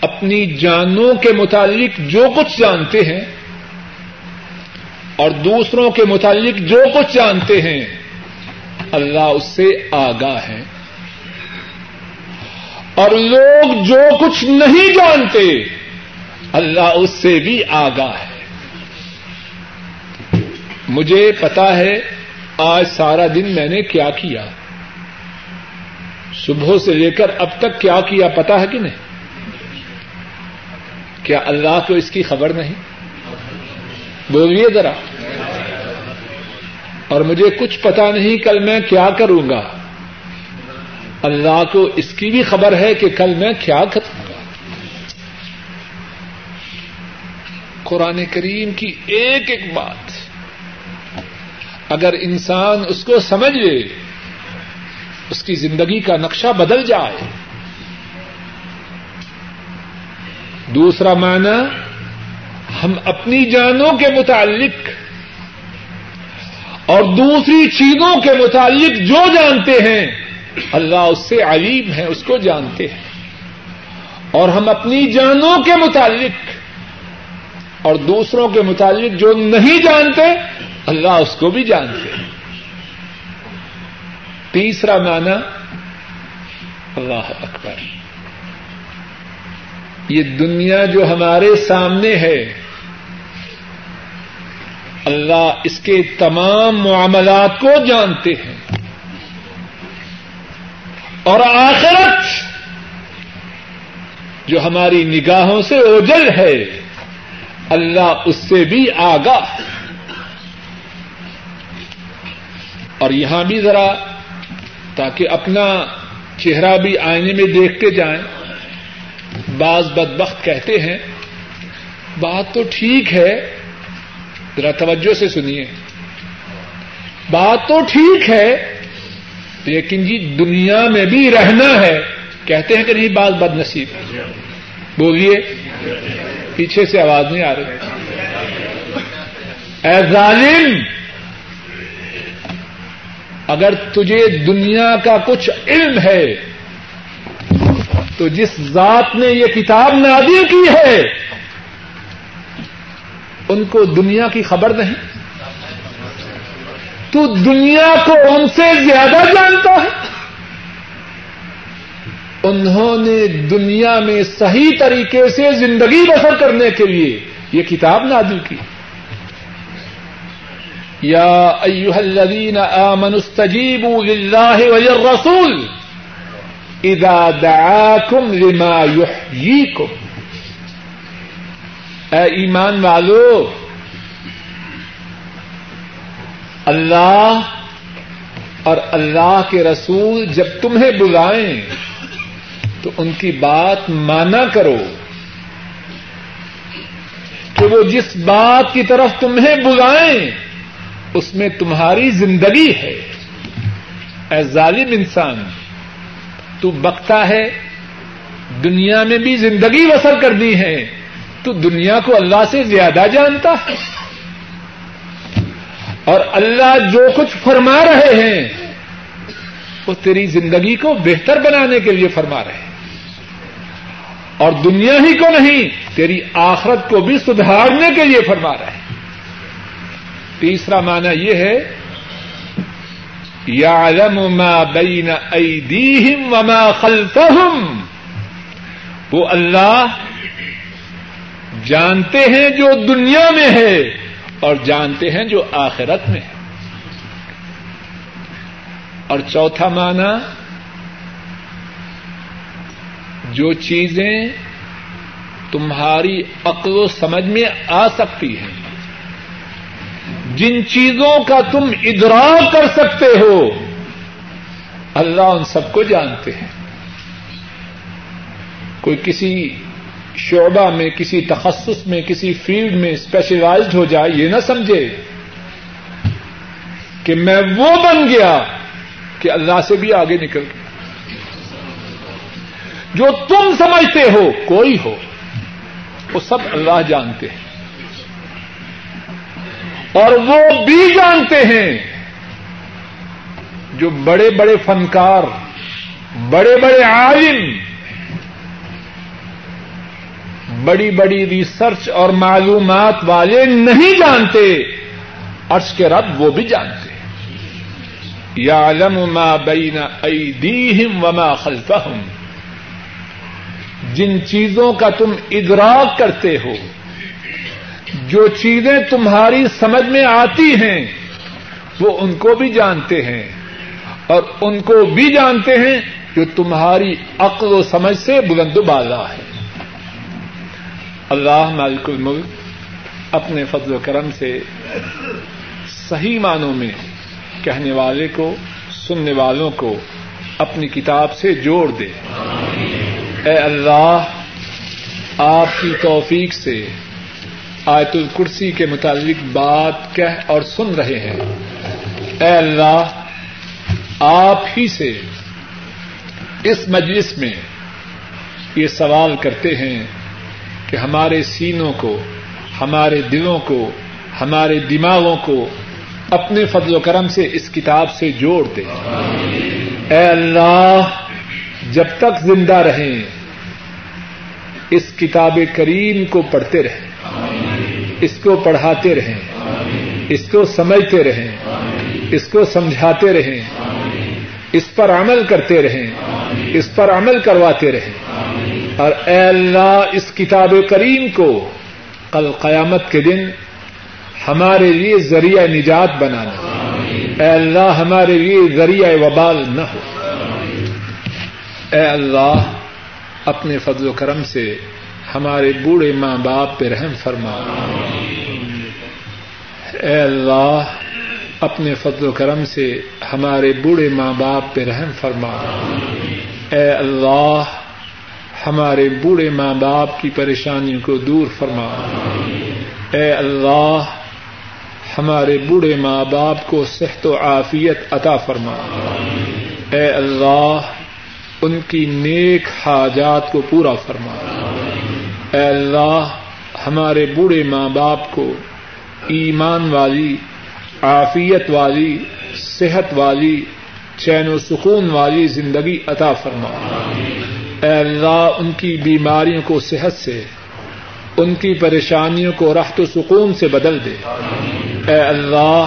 اپنی جانوں کے متعلق جو کچھ جانتے ہیں اور دوسروں کے متعلق جو کچھ جانتے ہیں، اللہ اس سے آگاہ ہے۔ اور لوگ جو کچھ نہیں جانتے، اللہ اس سے بھی آگاہ ہے۔ مجھے پتا ہے آج سارا دن میں نے کیا کیا۔ صبح سے لے کر اب تک کیا کیا پتا ہے کہ نہیں؟ کیا اللہ کو اس کی خبر نہیں؟ بولیے ذرا۔ اور مجھے کچھ پتا نہیں کل میں کیا کروں گا۔ اللہ کو اس کی بھی خبر ہے کہ کل میں کیا کروں گا۔ قرآن کریم کی ایک ایک بات۔ اگر انسان اس کو سمجھ لے، اس کی زندگی کا نقشہ بدل جائے۔ دوسرا معنی ہم اپنی جانوں کے متعلق اور دوسری چیزوں کے متعلق جو جانتے ہیں، اللہ اس سے علیم ہے، اس کو جانتے ہیں۔ اور ہم اپنی جانوں کے متعلق اور دوسروں کے متعلق جو نہیں جانتے، اللہ اس کو بھی جانتے ہیں۔ تیسرا معنی، اللہ اکبر۔ یہ دنیا جو ہمارے سامنے ہے اللہ اس کے تمام معاملات کو جانتے ہیں۔ اور آخرت جو ہماری نگاہوں سے اوجل ہے، اللہ اس سے بھی آگاہ اور یہاں بھی ذرا تاکہ اپنا چہرہ بھی آئینے میں دیکھتے جائیں، بعض بدبخت کہتے ہیں، بات تو ٹھیک ہے ذرا توجہ سے سنیے۔ بات تو ٹھیک ہے، لیکن جی دنیا میں بھی رہنا ہے۔ کہتے ہیں کہ نہیں، بات بد نصیب بولیے۔ پیچھے سے آواز نہیں آ رہی۔ اے ظالم، اگر تجھے دنیا کا کچھ علم ہے، تو جس ذات نے یہ کتاب نادی کی ہے ان کو دنیا کی خبر نہیں تو دنیا کو ان سے زیادہ جانتا ہے انہوں نے دنیا میں صحیح طریقے سے زندگی بسر کرنے کے لیے یہ کتاب نادی کی۔ یا ایوہ الذین آمنوا استجیبوا للہ وللرسول اذا دعاکم لما یحییکم۔ اے ایمان والو، اللہ اور اللہ کے رسول جب تمہیں بلائیں تو ان کی بات مانا کرو کہ وہ جس بات کی طرف تمہیں بلائیں، اس میں تمہاری زندگی ہے۔ اے ظالم انسان، تو بکتا ہے، دنیا میں بھی زندگی بسر کرنی ہے۔ تو دنیا کو اللہ سے زیادہ جانتا ہے۔ اور اللہ جو کچھ فرما رہے ہیں، وہ تیری زندگی کو بہتر بنانے کے لیے فرما رہے ہیں۔ اور دنیا ہی کو نہیں، تیری آخرت کو بھی سدھارنے کے لیے فرما رہے ہیں۔ تیسرا معنی یہ ہے یا ما بین ایدیہم وما خلفہم۔ وہ اللہ جانتے ہیں جو دنیا میں ہے اور جانتے ہیں جو آخرت میں ہے۔ اور چوتھا معنی، جو چیزیں تمہاری عقل و سمجھ میں آ سکتی ہیں، جن چیزوں کا تم ادراک کر سکتے ہو، اللہ ان سب کو جانتے ہیں۔ کوئی کسی شعبہ میں، کسی تخصص میں، کسی فیلڈ میں اسپیشلائزڈ ہو جائے، یہ نہ سمجھے کہ میں وہ بن گیا کہ اللہ سے بھی آگے نکل گیا۔ جو تم سمجھتے ہو، کوئی ہو، وہ سب اللہ جانتے ہیں۔ اور وہ بھی جانتے ہیں جو بڑے بڑے فنکار، بڑے بڑے عالم بڑی بڑی ریسرچ اور معلومات والے نہیں جانتے۔ عرش کے رب وہ بھی جانتے۔ یعلم ما بین ایدیہم وما خلفہم۔ جن چیزوں کا تم ادراک کرتے ہو، جو چیزیں تمہاری سمجھ میں آتی ہیں، وہ ان کو بھی جانتے ہیں۔ اور ان کو بھی جانتے ہیں جو تمہاری عقل و سمجھ سے بلند و بالا ہے۔ اللہ مالک الملک اپنے فضل و کرم سے صحیح معنوں میں کہنے والے کو، سننے والوں کو اپنی کتاب سے جوڑ دے۔ اے اللہ، آپ کی توفیق سے آیت الکرسی کے متعلق بات کہہ اور سن رہے ہیں۔ اے اللہ، آپ ہی سے اس مجلس میں یہ سوال کرتے ہیں کہ ہمارے سینوں کو، ہمارے دلوں کو، ہمارے دماغوں کو اپنے فضل و کرم سے اس کتاب سے جوڑ دے۔ اے اللہ، جب تک زندہ رہیں، اس کتاب کریم کو پڑھتے رہیں۔ اس کو پڑھاتے رہیں۔ اس کو سمجھتے رہیں۔ اس کو سمجھاتے رہیں۔ اس پر عمل کرتے رہیں۔ اس پر عمل کرواتے رہیں۔ اور اے اللہ، اس کتاب کریم کو کل قیامت کے دن ہمارے لیے ذریعہ نجات بنانا اے اللہ، ہمارے لیے ذریعہ وبال نہ ہو۔ اے اللہ، اپنے فضل و کرم سے ہمارے بوڑھے ماں باپ پہ رحم فرما۔ اے اللہ، اپنے فضل و کرم سے ہمارے بوڑھے ماں باپ پہ رحم فرما۔ اے اللہ ہمارے بوڑھے ماں باپ کی پریشانیوں کو دور فرما۔ اے اللہ، ہمارے بوڑھے ماں باپ کو صحت و عافیت عطا فرما۔ اے اللہ، ان کی نیک حاجات کو پورا فرما۔ اے اللہ، ہمارے بوڑھے ماں باپ کو ایمان والی، عافیت والی، صحت والی، چین و سکون والی زندگی عطا فرما۔ اے اللہ، ان کی بیماریوں کو صحت سے، ان کی پریشانیوں کو رحت و سکون سے بدل دے۔ اے اللہ،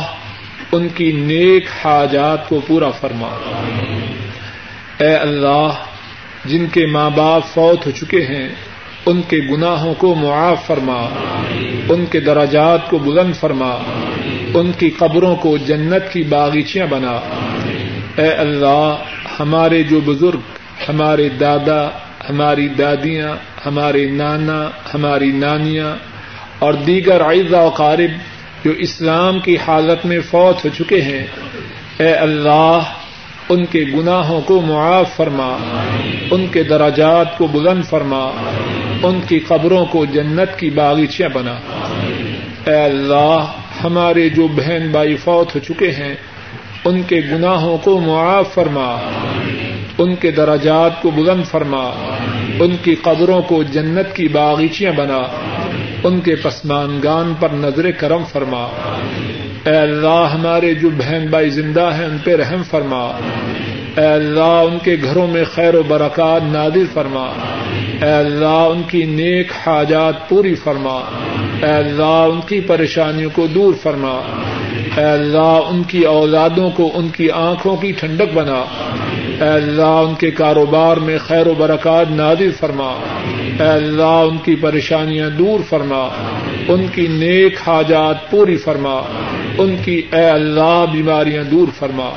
ان کی نیک حاجات کو پورا فرما۔ اے اللہ، جن کے ماں باپ فوت ہو چکے ہیں، ان کے گناہوں کو معاف فرما۔ ان کے دراجات کو بلند فرما۔ ان کی قبروں کو جنت کی باغیچیاں بنا۔ اے اللہ، ہمارے جو بزرگ ہمارے دادا، ہماری دادیاں، ہمارے نانا، ہماری نانیاں اور دیگر عائزہ و قارب جو اسلام کی حالت میں فوت ہو چکے ہیں، اے اللہ، ان کے گناہوں کو معاف فرما، ان کے دراجات کو بلند فرما، ان کی قبروں کو جنت کی باغیچیاں بنا۔ اے اللہ، ہمارے جو بہن بھائی فوت ہو چکے ہیں، ان کے گناہوں کو معاف فرما۔ ان کے دراجات کو بلند فرما، ان کی قبروں کو جنت کی باغیچیاں بنا، ان کے پسمانگان پر نظر کرم فرما۔ اے اللہ، ہمارے جو بہن بھائی زندہ ہیں، ان پہ رحم فرما۔ اے اللہ، ان کے گھروں میں خیر و برکات نادر فرما۔ اے اللہ، ان کی نیک حاجات پوری فرما۔ اے اللہ، ان کی پریشانیوں کو دور فرما۔ اے اللہ، ان کی اولادوں کو ان کی آنکھوں کی ٹھنڈک بنا۔ اے اللہ، ان کے کاروبار میں خیر و برکات نادر فرما۔ اے اللہ، ان کی پریشانیاں دور فرما۔ ان کی نیک حاجات پوری فرما۔ ان کی اے اللہ، بیماریاں دور فرما۔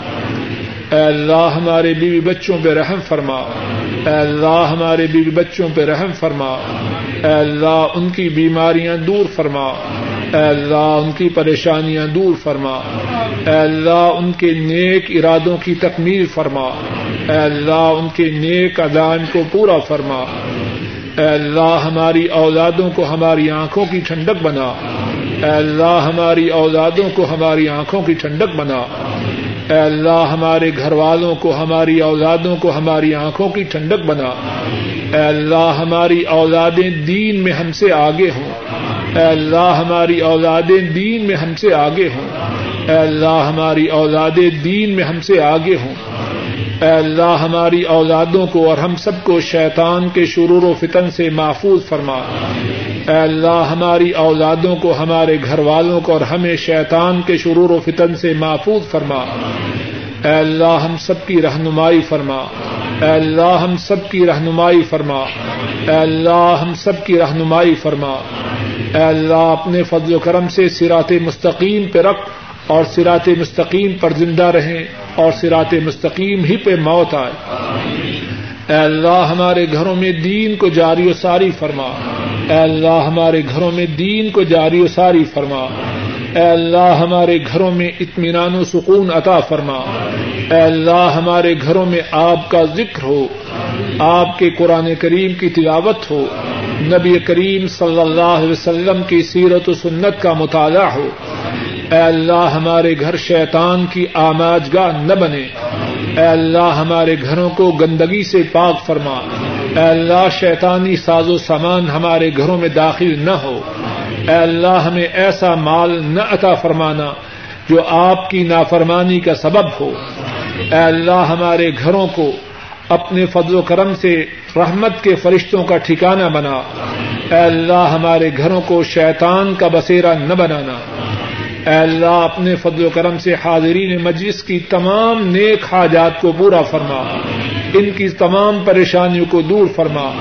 اے اللہ، ہمارے بیوی بچوں پہ رحم فرما۔ اے اللہ، ہمارے بیوی بچوں پہ رحم فرما۔ اے اللہ، ان کی بیماریاں دور فرما۔ اے اللہ، ان کی پریشانیاں دور فرما۔ اے اللہ، ان کے نیک ارادوں کی تکمیل فرما۔ اے اللہ، ان کے نیک ادان کو پورا فرما۔ اے اللہ، ہماری اولادوں کو ہماری آنکھوں کی ٹھنڈک بنا۔ اے اللہ، ہماری اولادوں کو ہماری آنکھوں کی ٹھنڈک بنا۔ اے اللہ، ہمارے گھر والوں کو، ہماری اولادوں کو ہماری آنکھوں کی ٹھنڈک بنا۔ اے اللہ، ہماری اولادیں دین میں ہم سے آگے ہوں۔ اے اللہ، ہماری اولادیں دین میں ہم سے آگے ہوں۔ اے اللہ، ہماری اولادیں دین میں ہم سے آگے ہوں۔ اے اللہ، ہماری اولادوں کو اور ہم سب کو شیطان کے شرور و فتن سے محفوظ فرما۔ اے اللہ، ہماری اولادوں کو، ہمارے گھر والوں کو اور ہمیں شیطان کے شرور و فتن سے محفوظ فرما۔ اے اللہ، ہم سب کی رہنمائی فرما۔ اے اللہ، ہم سب کی رہنمائی فرما۔ اے اللہ، ہم سب کی رہنمائی فرما۔ اے اللہ، اپنے فضل و کرم سے سرات مستقیم پہ رکھ۔ اور سرات مستقیم پر زندہ رہیں اور سرات مستقیم ہی پہ موت آئے۔ اے اللہ، ہمارے گھروں میں دین کو جاری و ساری فرما۔ اے اللہ، ہمارے گھروں میں دین کو جاری و ساری فرما۔ اے اللہ، ہمارے گھروں میں اطمینان و سکون عطا فرما۔ اے اللہ، ہمارے گھروں میں آپ کا ذکر ہو۔ آپ کے قرآن کریم کی تلاوت ہو۔ نبی کریم صلی اللہ علیہ وسلم کی سیرت و سنت کا مطالعہ ہو۔ اے اللہ ہمارے گھر شیطان کی آماج گاہ نہ بنے۔ اے اللہ ہمارے گھروں کو گندگی سے پاک فرما۔ اے اللہ شیطانی ساز و سامان ہمارے گھروں میں داخل نہ ہو۔ اے اللہ ہمیں ایسا مال نہ عطا فرمانا جو آپ کی نافرمانی کا سبب ہو۔ اے اللہ ہمارے گھروں کو اپنے فضل و کرم سے رحمت کے فرشتوں کا ٹھکانہ بنا۔ اے اللہ ہمارے گھروں کو شیطان کا بسیرا نہ بنانا۔ اے اللہ، اپنے فضل و کرم سے حاضرین مجلس کی تمام نیک حاجات کو پورا فرما۔ ان کی تمام پریشانیوں کو دور فرما۔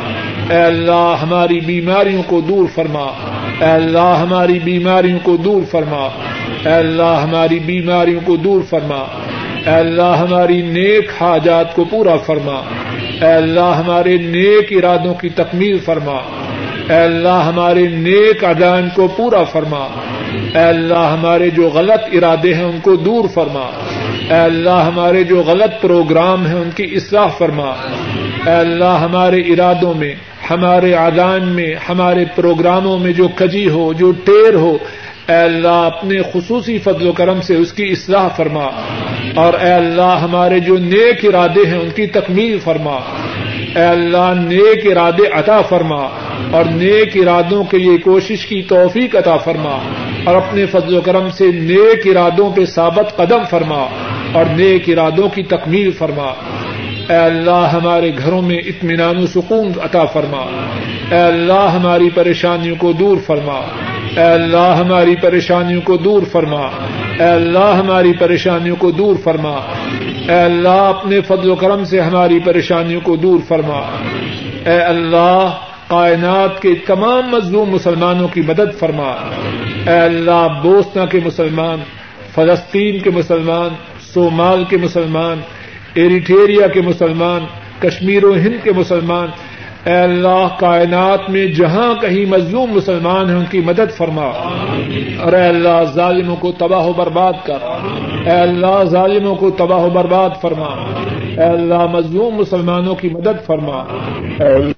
اے اللہ، ہماری بیماریوں کو دور فرما۔ اے اللہ، ہماری بیماریوں کو دور فرما۔ اے اللہ، ہماری بیماریوں کو دور فرما۔ اے اللہ، ہماری نیک حاجات کو پورا فرما۔ اے اللہ، ہمارے نیک ارادوں کی تکمیل فرما۔ اے اللہ، ہمارے نیک ادائن کو پورا فرما۔ اے اللہ ہمارے جو غلط ارادے ہیں ان کو دور فرما۔ اے اللہ ہمارے جو غلط پروگرام ہیں ان کی اصلاح فرما۔ اے اللہ ہمارے ارادوں میں، ہمارے آدان میں، ہمارے پروگراموں میں جو کجی ہو، جو ٹیر ہو اے اللہ اپنے خصوصی فضل و کرم سے اس کی اصلاح فرما اور اے اللہ ہمارے جو نیک ارادے ہیں ان کی تکمیل فرما اے اللہ نیک ارادے عطا فرما اور نیک ارادوں کے لیے کوشش کی توفیق عطا فرما اور اپنے فضل و کرم سے نیک ارادوں پہ ثابت قدم فرما اور نیک ارادوں کی تکمیل فرما اے اللہ ہمارے گھروں میں اطمینان و سکون عطا فرما اے اللہ ہماری پریشانیوں کو دور فرما اے اللہ ہماری پریشانیوں کو دور فرما۔ اے اللہ ہماری پریشانیوں کو دور فرما۔ اے اللہ اپنے فضل و کرم سے ہماری پریشانیوں کو دور فرما۔ اے اللہ کائنات کے تمام مظلوم مسلمانوں کی مدد فرما۔ اے اللہ بوسنا کے مسلمان، فلسطین کے مسلمان، صومال کے مسلمان، ایریٹیریا کے مسلمان، کشمیر و ہند کے مسلمان اے اللہ کائنات میں جہاں کہیں مظلوم مسلمان ہیں ان کی مدد فرما۔ اور اے اللہ ظالموں کو تباہ و برباد کر۔ اے اللہ ظالموں کو تباہ و برباد فرما۔ اے اللہ مظلوم مسلمانوں کی مدد فرما۔ اے